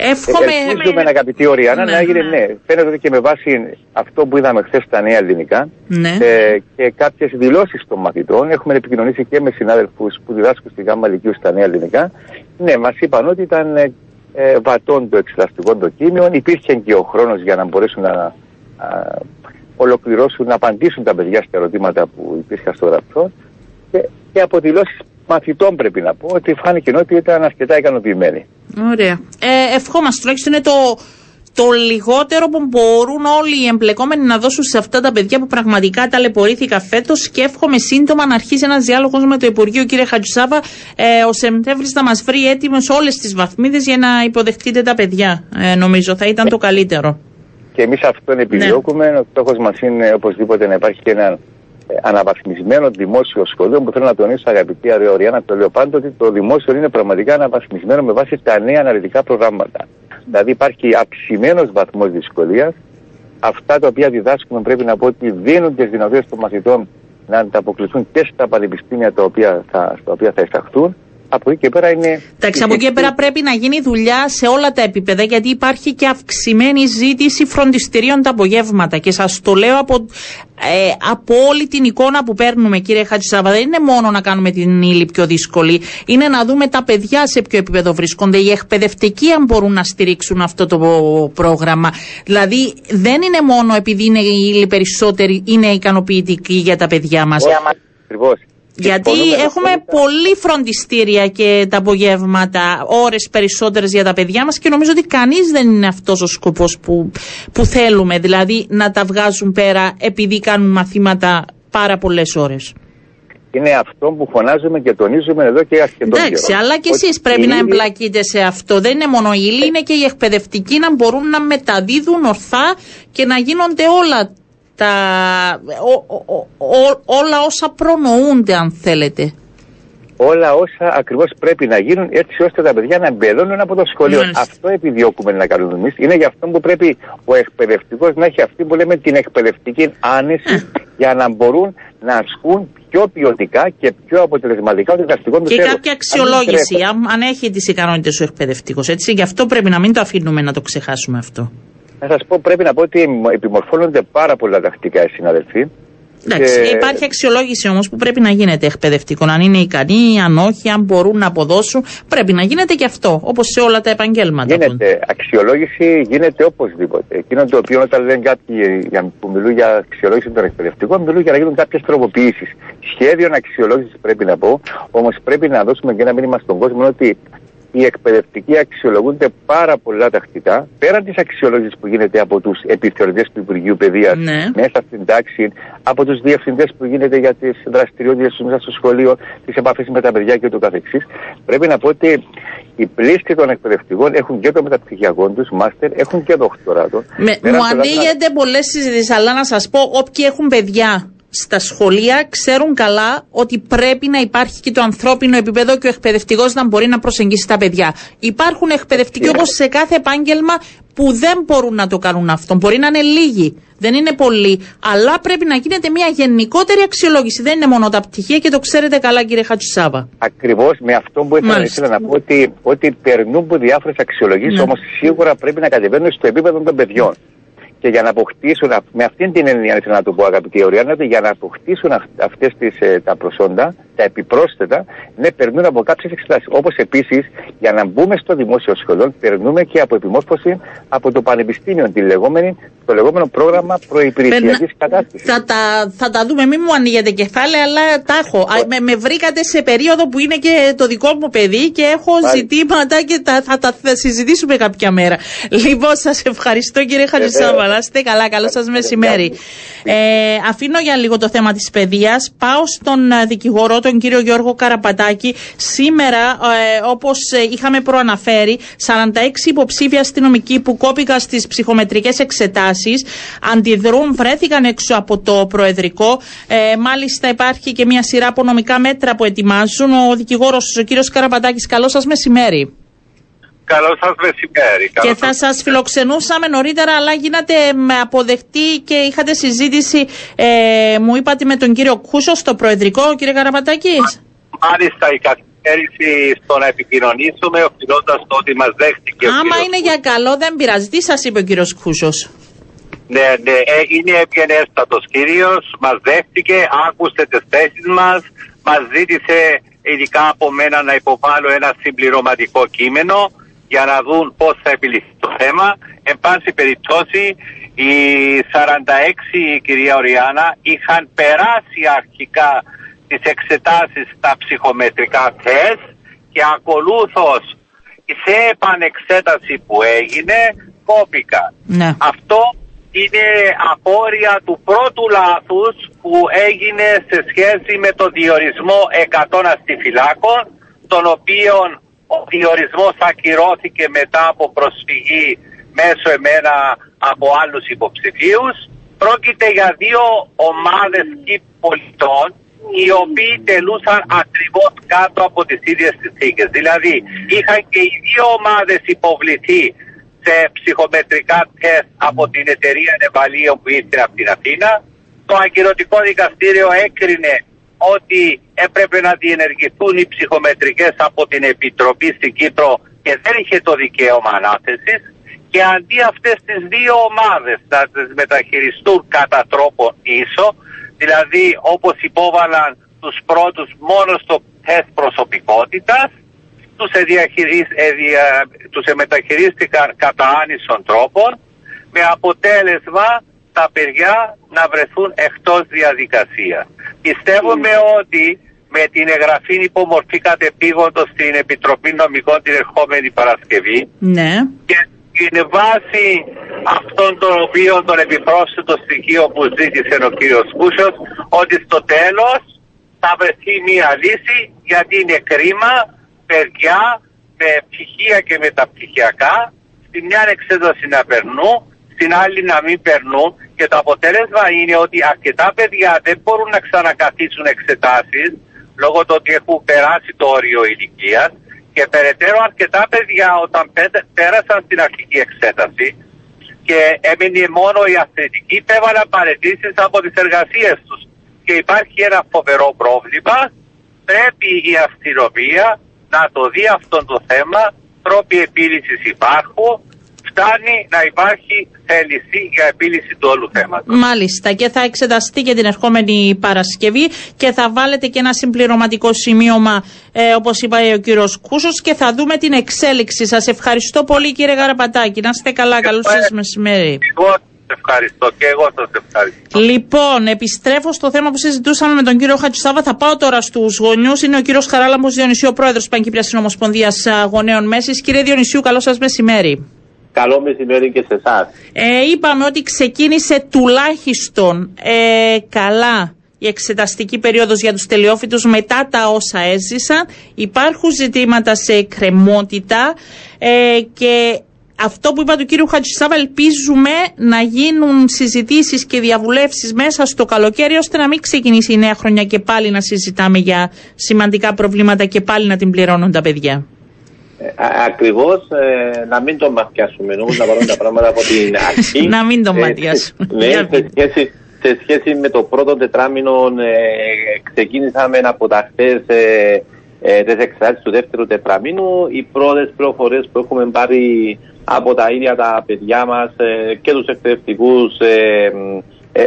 Εύχομαι. Ελπίζουμε, αγαπητή Οριάννα, ναι, να έγινε ναι. ναι. Φαίνεται ότι και με βάση αυτό που είδαμε χθες στα νέα ελληνικά ναι. ε, και κάποιες δηλώσεις των μαθητών, έχουμε επικοινωνήσει και με συνάδελφους που διδάσκουν στη ΓΑΜΑ Λυκειού στα νέα ελληνικά. Ναι, μας είπαν ότι ήταν ε, ε βατών το εξεταστικό δοκίμιο. Υπήρχε και ο χρόνος για να μπορέσουν να α, ολοκληρώσουν, να απαντήσουν τα παιδιά στα ερωτήματα που υπήρχαν στο γραφείο. Και, και από δηλώσεις μαθητών πρέπει να πω ότι φάνηκε ότι ήταν αρκετά ικανοποιημένοι. Ωραία. Ε, ευχόμαστε τουλάχιστον είναι το, το λιγότερο που μπορούν όλοι οι εμπλεκόμενοι να δώσουν σε αυτά τα παιδιά που πραγματικά ταλαιπωρήθηκαν φέτος και εύχομαι σύντομα να αρχίσει ένας διάλογος με το Υπουργείο, κύριε Χατζησάβα, ε, ο Σεπτέμβρης να μας βρει έτοιμος όλες τις βαθμίδες για να υποδεχτείτε τα παιδιά. Ε, νομίζω θα ήταν το καλύτερο. και εμείς αυτόν επιδιώκουμε. Ναι. Ο στόχος μας είναι οπωσδήποτε να υπάρχει και ένα ε, αναβαθμισμένο δημόσιο σχολείο που θέλω να τονίσω αγαπητή Αριοριάννα, το λέω πάντοτε ότι το δημόσιο είναι πραγματικά αναβαθμισμένο με βάση τα νέα αναλυτικά προγράμματα. Δηλαδή υπάρχει αυξημένος βαθμός δυσκολίας. Αυτά τα οποία διδάσκουμε πρέπει να πω ότι δίνουν τις δυνατότητες των μαθητών να ανταποκριθούν και στα πανεπιστήμια τα οποία θα, στα οποία θα εισαχθούν. Από εκεί και πέρα είναι. Εντάξει, από εκεί και πέρα πρέπει να γίνει δουλειά σε όλα τα επίπεδα, γιατί υπάρχει και αυξημένη ζήτηση φροντιστηρίων τα απογεύματα. Και σας το λέω από, ε, από όλη την εικόνα που παίρνουμε, κύριε Χατζησάβα. Δεν είναι μόνο να κάνουμε την ύλη πιο δύσκολη, είναι να δούμε τα παιδιά σε ποιο επίπεδο βρίσκονται, οι εκπαιδευτικοί αν μπορούν να στηρίξουν αυτό το πρόγραμμα. Δηλαδή, δεν είναι μόνο επειδή είναι η ύλη περισσότερη, είναι ικανοποιητική για τα παιδιά μα. Ακριβώς. Γιατί έχουμε πολύ φροντιστήρια και τα απογεύματα, ώρες περισσότερες για τα παιδιά μας και νομίζω ότι κανείς δεν είναι αυτός ο σκοπός που, που θέλουμε, δηλαδή να τα βγάζουν πέρα επειδή κάνουν μαθήματα πάρα πολλές ώρες. Είναι αυτό που φωνάζουμε και τονίζουμε εδώ και αρκετό Εντάξει, καιρό. αλλά και Ότι εσείς πρέπει η να ύλη- εμπλακείτε σε αυτό. Δεν είναι μόνο η ύλη, είναι και οι εκπαιδευτικοί να μπορούν να μεταδίδουν ορθά και να γίνονται όλα τα, ο- ο- ο- ο- όλα όσα προνοούνται αν θέλετε. όλα όσα ακριβώς πρέπει να γίνουν έτσι ώστε τα παιδιά να εμπεδώνουν από το σχολείο. Μάλιστα. Αυτό επιδιώκουμε να κάνουμε εμείς. Είναι γι' αυτό που πρέπει ο εκπαιδευτικός να έχει αυτή που λέμε την εκπαιδευτική άνεση για να μπορούν να ασκούν πιο ποιοτικά και πιο αποτελεσματικά το διδακτικό τους Και έργο. κάποια Αν αξιολόγηση, τρέχω- αν, αν έχει τις ικανότητες ο εκπαιδευτικός. Έτσι, γι' αυτό πρέπει να μην το αφήνουμε να το ξεχάσουμε αυτό. Να σας πω, πρέπει να πω ότι επιμορφώνονται πάρα πολλά τακτικά οι συναδελφοί. Εντάξει, Και- υπάρχει αξιολόγηση όμως που πρέπει να γίνεται εκπαιδευτικών. Αν είναι ικανοί, αν όχι, αν μπορούν να αποδώσουν. Πρέπει να γίνεται και αυτό, όπως σε όλα τα επαγγέλματα. που- Γίνεται αξιολόγηση, γίνεται οπωσδήποτε. Εκείνο το οποίο όταν λένε κάποιοι για- που μιλούν για αξιολόγηση των εκπαιδευτικών, μιλούν για να γίνουν κάποιες τροποποιήσεις. Σχέδιο αξιολόγησης πρέπει να πω, όμως πρέπει να δώσουμε και ένα μήνυμα στον κόσμο ότι οι εκπαιδευτικοί αξιολογούνται πάρα πολλά τακτικά, πέραν της αξιολόγησης που γίνεται από τους επιθεωρητές του Υπουργείου Παιδείας Ναι. μέσα στην τάξη, από τους διευθυντές που γίνεται για τις δραστηριότητες τους μέσα στο σχολείο, τις επαφές με τα παιδιά και το καθεξής. Πρέπει να πω ότι οι πλήστοι των εκπαιδευτικών έχουν και το μεταπτυχιακό τους, μάστερ, έχουν και δοκτοράτο. Με, Πέραν μου των άλλων, ανοίγεται πολλές συζητήσεις, αλλά να σας πω, όποιοι έχουν παιδιά στα σχολεία ξέρουν καλά ότι πρέπει να υπάρχει και το ανθρώπινο επίπεδο και ο εκπαιδευτικός να μπορεί να προσεγγίσει τα παιδιά. Υπάρχουν εκπαιδευτικοί όπως σε κάθε επάγγελμα που δεν μπορούν να το κάνουν αυτό. Μπορεί να είναι λίγοι, δεν είναι πολλοί, αλλά πρέπει να γίνεται μια γενικότερη αξιολόγηση. Δεν είναι μόνο τα πτυχία και το ξέρετε καλά, κύριε Χατσουσάβα. Ακριβώς με αυτό που ήθελα, Μάλιστα. ήθελα να πω ότι, ότι περνούν από διάφορες αξιολογήσεις, Ναι. όμως σίγουρα πρέπει να κατεβαίνουν στο επίπεδο των παιδιών. Και για να αποκτήσουν, αυ- με αυτήν την έννοια, ήθελα να το πω αγαπητή Οριάννα, ότι για να αποκτήσουν αυτές τα προσόντα, τα επιπρόσθετα, ναι, περνούν από κάποιες εξετάσεις. Όπως επίσης, για να μπούμε στο δημόσιο σχολείο, περνούμε και από επιμόρφωση από το Πανεπιστήμιο, τη λεγόμενη, το λεγόμενο πρόγραμμα προϋπηρεσιακής Περνα- κατάρτισης. Θα τα, θα τα δούμε, μην μου ανοίγετε κεφάλαια, αλλά τα έχω. Α, Με, με βρήκατε σε περίοδο που είναι και το δικό μου παιδί και έχω Μάλιστα. ζητήματα και τα, θα τα θα συζητήσουμε κάποια μέρα. Λοιπόν, σας ευχαριστώ κύριε Χατζησάβα. Να είστε καλά, καλό σας μεσημέρι. Ε, αφήνω για λίγο το θέμα της παιδείας. Πάω στον ε, δικηγόρο, τον κύριο Γιώργο Καραπατάκη. Σήμερα, ε, όπως είχαμε προαναφέρει, 46 υποψήφοι αστυνομικοί που κόπηκαν στις ψυχομετρικές εξετάσεις αντιδρούν, βρέθηκαν έξω από το Προεδρικό. Ε, μάλιστα, υπάρχει και μια σειρά από νομικά μέτρα που ετοιμάζουν. Ο δικηγόρος, ο κύριος Καραπατάκης, καλό σας μεσημέρι. Καλό σας μεσημέρι. Και θα σας φιλοξενούσαμε νωρίτερα, αλλά γίνατε με αποδεκτή και είχατε συζήτηση, ε, μου είπατε, με τον κύριο Κούσο στο Προεδρικό, κύριε Καραπατάκη. Μάλιστα η καθυστέρηση στο να επικοινωνήσουμε οφειλώντας το ότι μας δέχτηκε ο Άμα κύριος είναι για καλό, δεν πειράζει. Τι σας είπε ο κύριος Κούσος; Ναι, ναι, ε, είναι ευγενέστατος κύριος, μας δέχτηκε, άκουσε τις θέσεις μας, μας ζήτησε ειδικά από μένα να υποβάλω ένα συμπληρωματικό κείμενο για να δουν πώς θα επιληθεί το θέμα. Εν πάση περιπτώσει, οι 46 κυρία Οριάννα είχαν περάσει αρχικά τις εξετάσεις στα ψυχομετρικά τεστ και ακολούθως σε επανεξέταση που έγινε κόπηκαν. Ναι. Αυτό είναι απόρρια του πρώτου λάθους που έγινε σε σχέση με το διορισμό 100 αστιφυλάκων, τον οποίο ο διορισμός ακυρώθηκε μετά από προσφυγή μέσω εμένα από άλλους υποψηφίους. Πρόκειται για δύο ομάδες πολιτών οι οποίοι τελούσαν ακριβώς κάτω από τις ίδιες συνθήκες. Δηλαδή είχαν και οι δύο ομάδες υποβληθεί σε ψυχομετρικά τεστ από την εταιρεία Νεβαλίων που ήρθε από την Αθήνα. Το αγκυρωτικό δικαστήριο έκρινε ότι έπρεπε να διενεργηθούν οι ψυχομετρικές από την Επιτροπή στην Κύπρο και δεν είχε το δικαίωμα ανάθεσης και αντί αυτές τις δύο ομάδες να τις μεταχειριστούν κατά τρόπο ίσο, δηλαδή όπως υπόβαλαν τους πρώτους μόνο στο τεστ προσωπικότητας, τους, τους μεταχειρίστηκαν κατά άνισων τρόπων με αποτέλεσμα τα παιδιά να βρεθούν εκτός διαδικασίας. Πιστεύουμε ότι με την εγγραφή υπομορφή κατεπήγοντος στην Επιτροπή Νομικών την ερχόμενη Παρασκευή ναι. και την βάση αυτών των οποίων των επιπρόσθετων στοιχείων που ζήτησε ο κύριος Κούσος ότι στο τέλος θα βρεθεί μια λύση γιατί είναι κρίμα παιδιά με πτυχία και μεταπτυχιακά στη μια εξέδωση να περνούν, στην άλλη να μην περνούν και το αποτέλεσμα είναι ότι αρκετά παιδιά δεν μπορούν να ξανακαθίσουν εξετάσεις λόγω του ότι έχουν περάσει το όριο ηλικίας και περαιτέρω αρκετά παιδιά όταν πέρασαν στην αρχική εξέταση και έμεινε μόνο η αθλητική υπέβαλαν παρετήσεις από τις εργασίες τους. Και υπάρχει ένα φοβερό πρόβλημα. Πρέπει η αστυνομία να το δει αυτό το θέμα. Τρόποι επίλυσης υπάρχουν φτάνει να υπάρχει θέληση για επίλυση του όλου θέματος. Μάλιστα και θα εξεταστεί και την ερχόμενη Παρασκευή και θα βάλετε και ένα συμπληρωματικό σημείωμα ε, όπως είπα ο κύριος Κούσος και θα δούμε την εξέλιξη. Σας ευχαριστώ πολύ κύριε Γαραπατάκη. Να είστε καλά. Καλό σας μεσημέρι. Εγώ ευχαριστώ και εγώ σας ευχαριστώ. Λοιπόν, επιστρέφω στο θέμα που συζητούσαμε με τον κύριο Χατσουσάβα. Θα πάω τώρα στους γονιούς. Είναι ο κύριος Χαράλαμπος Διονυσίου, ο πρόεδρος τη Πανκύπριας Συνομοσπονδίας Γονέων Μέσης. Κύριε Διονυσίου, καλό σας μεσημέρι. Καλό μεσημέρι και σε εσάς. Ε, είπαμε ότι ξεκίνησε τουλάχιστον ε, καλά η εξεταστική περίοδος για τους τελειόφυτους μετά τα όσα έζησαν. Υπάρχουν ζητήματα σε εκκρεμότητα ε, και αυτό που είπα του κύριου Χατζησάβα ελπίζουμε να γίνουν συζητήσεις και διαβουλεύσεις μέσα στο καλοκαίρι ώστε να μην ξεκινήσει η νέα χρονιά και πάλι να συζητάμε για σημαντικά προβλήματα και πάλι να την πληρώνουν τα παιδιά. Ε, Ακριβώς ε, να μην το ματιάσουμε όμω να πάρουμε τα πράγματα από την αρχή. να μην το ε, ματιάσουμε. ναι, σε σχέση, σε σχέση με το πρώτο τετράμινο, ε, ξεκίνησαμε από τα χθες ε, ε, τις εξάρτησει του δεύτερου τετραμήνου. Οι πρώτες πληροφορίες που έχουμε πάρει από τα ίδια τα παιδιά μας ε, και τους εκπαιδευτικούς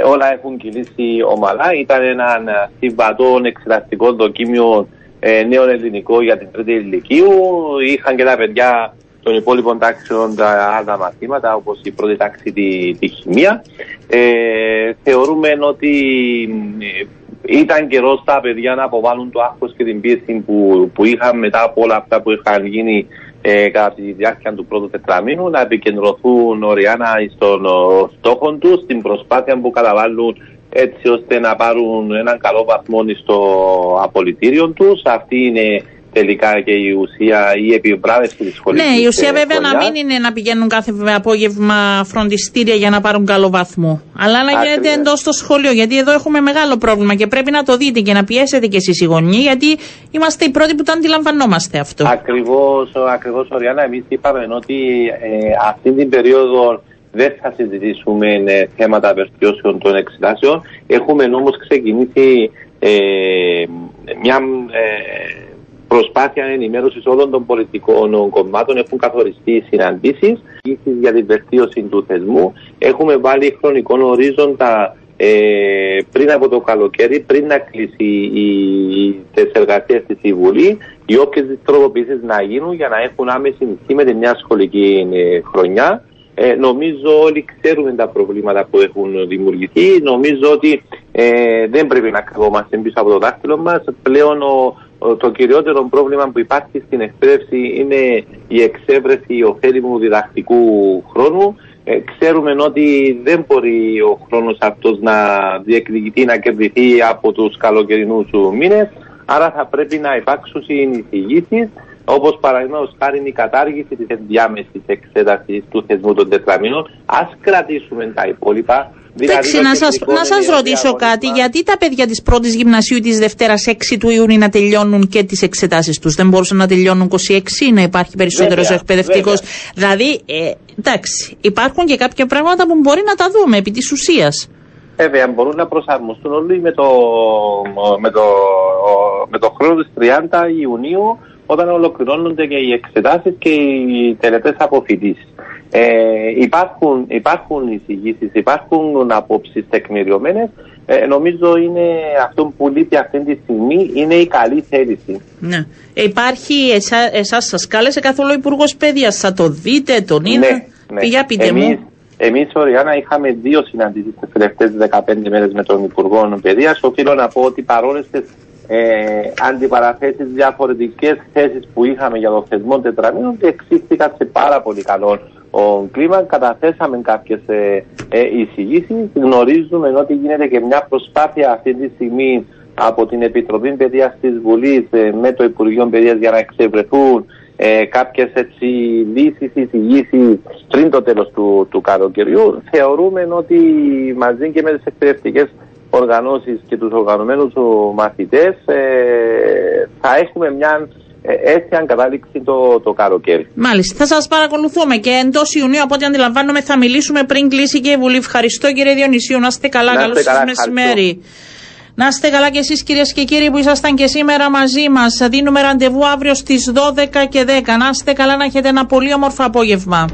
όλα έχουν κυλήσει ομαλά. Ήταν ένα συμβατό εξεταστικό δοκίμιο ε, νέο ελληνικό για την τρίτη ηλικίου. Είχαν και τα παιδιά των υπόλοιπων τάξεων τα άλλα μαθήματα, όπως η πρώτη τάξη τη, τη χημεία. Ε, θεωρούμε ότι ε, ήταν καιρός στα παιδιά να αποβάλουν το άγχος και την πίεση που, που είχαν μετά από όλα αυτά που είχαν γίνει ε, κατά τη διάρκεια του πρώτου τετραμήνου, να επικεντρωθούν οριάνα στον στόχο τους, στην προσπάθεια που καταβάλουν έτσι ώστε να πάρουν έναν καλό βαθμό στο απολυτήριο τους. Αυτή είναι τελικά και η ουσία, η επιβράβευση της σχολή. Ναι, η ουσία βέβαια να μην είναι να πηγαίνουν κάθε απόγευμα φροντιστήρια για να πάρουν καλό βαθμό. Αλλά να γίνεται εντός στο σχολείο. Γιατί εδώ έχουμε μεγάλο πρόβλημα και πρέπει να το δείτε και να πιέσετε κι εσείς οι γονείς, γιατί είμαστε οι πρώτοι που το αντιλαμβανόμαστε αυτό. Ακριβώς, ακριβώς, Οριάννα. Εμείς είπαμε ότι ε, αυτή την περίοδο δεν θα συζητήσουμε ε, θέματα βελτιώσεων των εξετάσεων. Έχουμε όμως ξεκινήσει ε, μια ε, προσπάθεια ενημέρωσης όλων των πολιτικών κομμάτων. Έχουν καθοριστεί συναντήσεις για την βελτίωση του θεσμού. Έχουμε βάλει χρονικό ορίζοντα ε, πριν από το καλοκαίρι, πριν να κλείσει οι εργασίες της Βουλή, οι όποιες τροποποιήσεις να γίνουν για να έχουν άμεση νησί με τη νέα σχολική χρονιά. Ε, νομίζω όλοι ξέρουμε τα προβλήματα που έχουν δημιουργηθεί. Νομίζω ότι ε, δεν πρέπει να κρυβόμαστε πίσω από το δάχτυλο μας. Πλέον το κυριότερο πρόβλημα που υπάρχει στην εκπαίδευση είναι η εξέβρεση ωφέλιμου διδακτικού χρόνου. Ε, ξέρουμε ότι δεν μπορεί ο χρόνος αυτός να διεκδικηθεί, να κερδιθεί από τους καλοκαιρινούς μήνες. Άρα θα πρέπει να υπάρξουν συνεισηγήσεις Όπως παραδείγματος χάρη η κατάργηση της ενδιάμεσης εξέτασης του θεσμού των τετραμήνων. Α κρατήσουμε τα υπόλοιπα. Εντάξει, Δηλαδή, να το σας, τεχνικό να σας μενιαίο ρωτήσω διαγωνισμα. κάτι, γιατί τα παιδιά της πρώτης γυμνασίου ή της Δευτέρας 6 του Ιούνιου να τελειώνουν και τις εξετάσεις τους, δεν μπορούσαν να τελειώνουν 26 να υπάρχει περισσότερος Βέβαια, εκπαιδευτικός; Δηλαδή, ε, εντάξει, υπάρχουν και κάποια πράγματα που μπορεί να τα δούμε επί της ουσίας. Βέβαια, μπορούν να προσαρμοστούν όλοι με το, με το, με το χρόνο της 30 Ιουνίου όταν ολοκληρώνονται και οι εξετάσεις και οι τελετές αποφοιτήσεις. Ε, υπάρχουν, υπάρχουν εισηγήσεις, υπάρχουν απόψεις τεκμηριωμένες. Ε, νομίζω είναι αυτό που λείπει αυτή τη στιγμή είναι η καλή θέληση. Ναι. Ε, υπάρχει, εσά, εσάς σας κάλεσε καθόλου ο Υπουργός Παιδείας, θα το δείτε, τον είδε. Για πείτε εμείς, μου. Εμείς, Ριάννα, είχαμε δύο συναντήσεις τις τελευταίες 15 μέρες με τον Υπουργό Παιδείας. Οφείλω να πω ότι παρόλες τις ε, αντιπαραθέσεις, διαφορετικές θέσεις που είχαμε για το θεσμό τετραμήνων εξήχθηκαν σε πάρα πολύ καλό ο κλίμα. Καταθέσαμε κάποιες ε, ε, εισηγήσεις. Γνωρίζουμε ότι γίνεται και μια προσπάθεια αυτή τη στιγμή από την Επιτροπή Παιδείας της Βουλής ε, με το Υπουργείο Παιδείας για να εξευρεθούν ε, κάποιες έτσι λύσεις, εισηγήσεις πριν το τέλος του, του καλοκαιριού. Θεωρούμε ότι μαζί και με τις εκπαιδευτικές οργανώσεις και τους οργανωμένους ο, μαθητές ε, θα έχουμε μια ε, αίσια κατάληξη το, το καλοκαίρι. Μάλιστα, θα σας παρακολουθούμε και εντός Ιουνίου, από ό,τι αντιλαμβάνομαι, θα μιλήσουμε πριν κλείσει και η Βουλή. Ευχαριστώ κύριε Διονυσίου, να είστε καλά. Να Καλό είστε σας καλά, μεσημέρι. Να είστε καλά και εσείς κυρίες και κύριοι που ήσασταν και σήμερα μαζί μας. Δίνουμε ραντεβού αύριο στις 12 και 10. Να είστε καλά, να έχετε ένα πολύ όμορφο απόγευμα.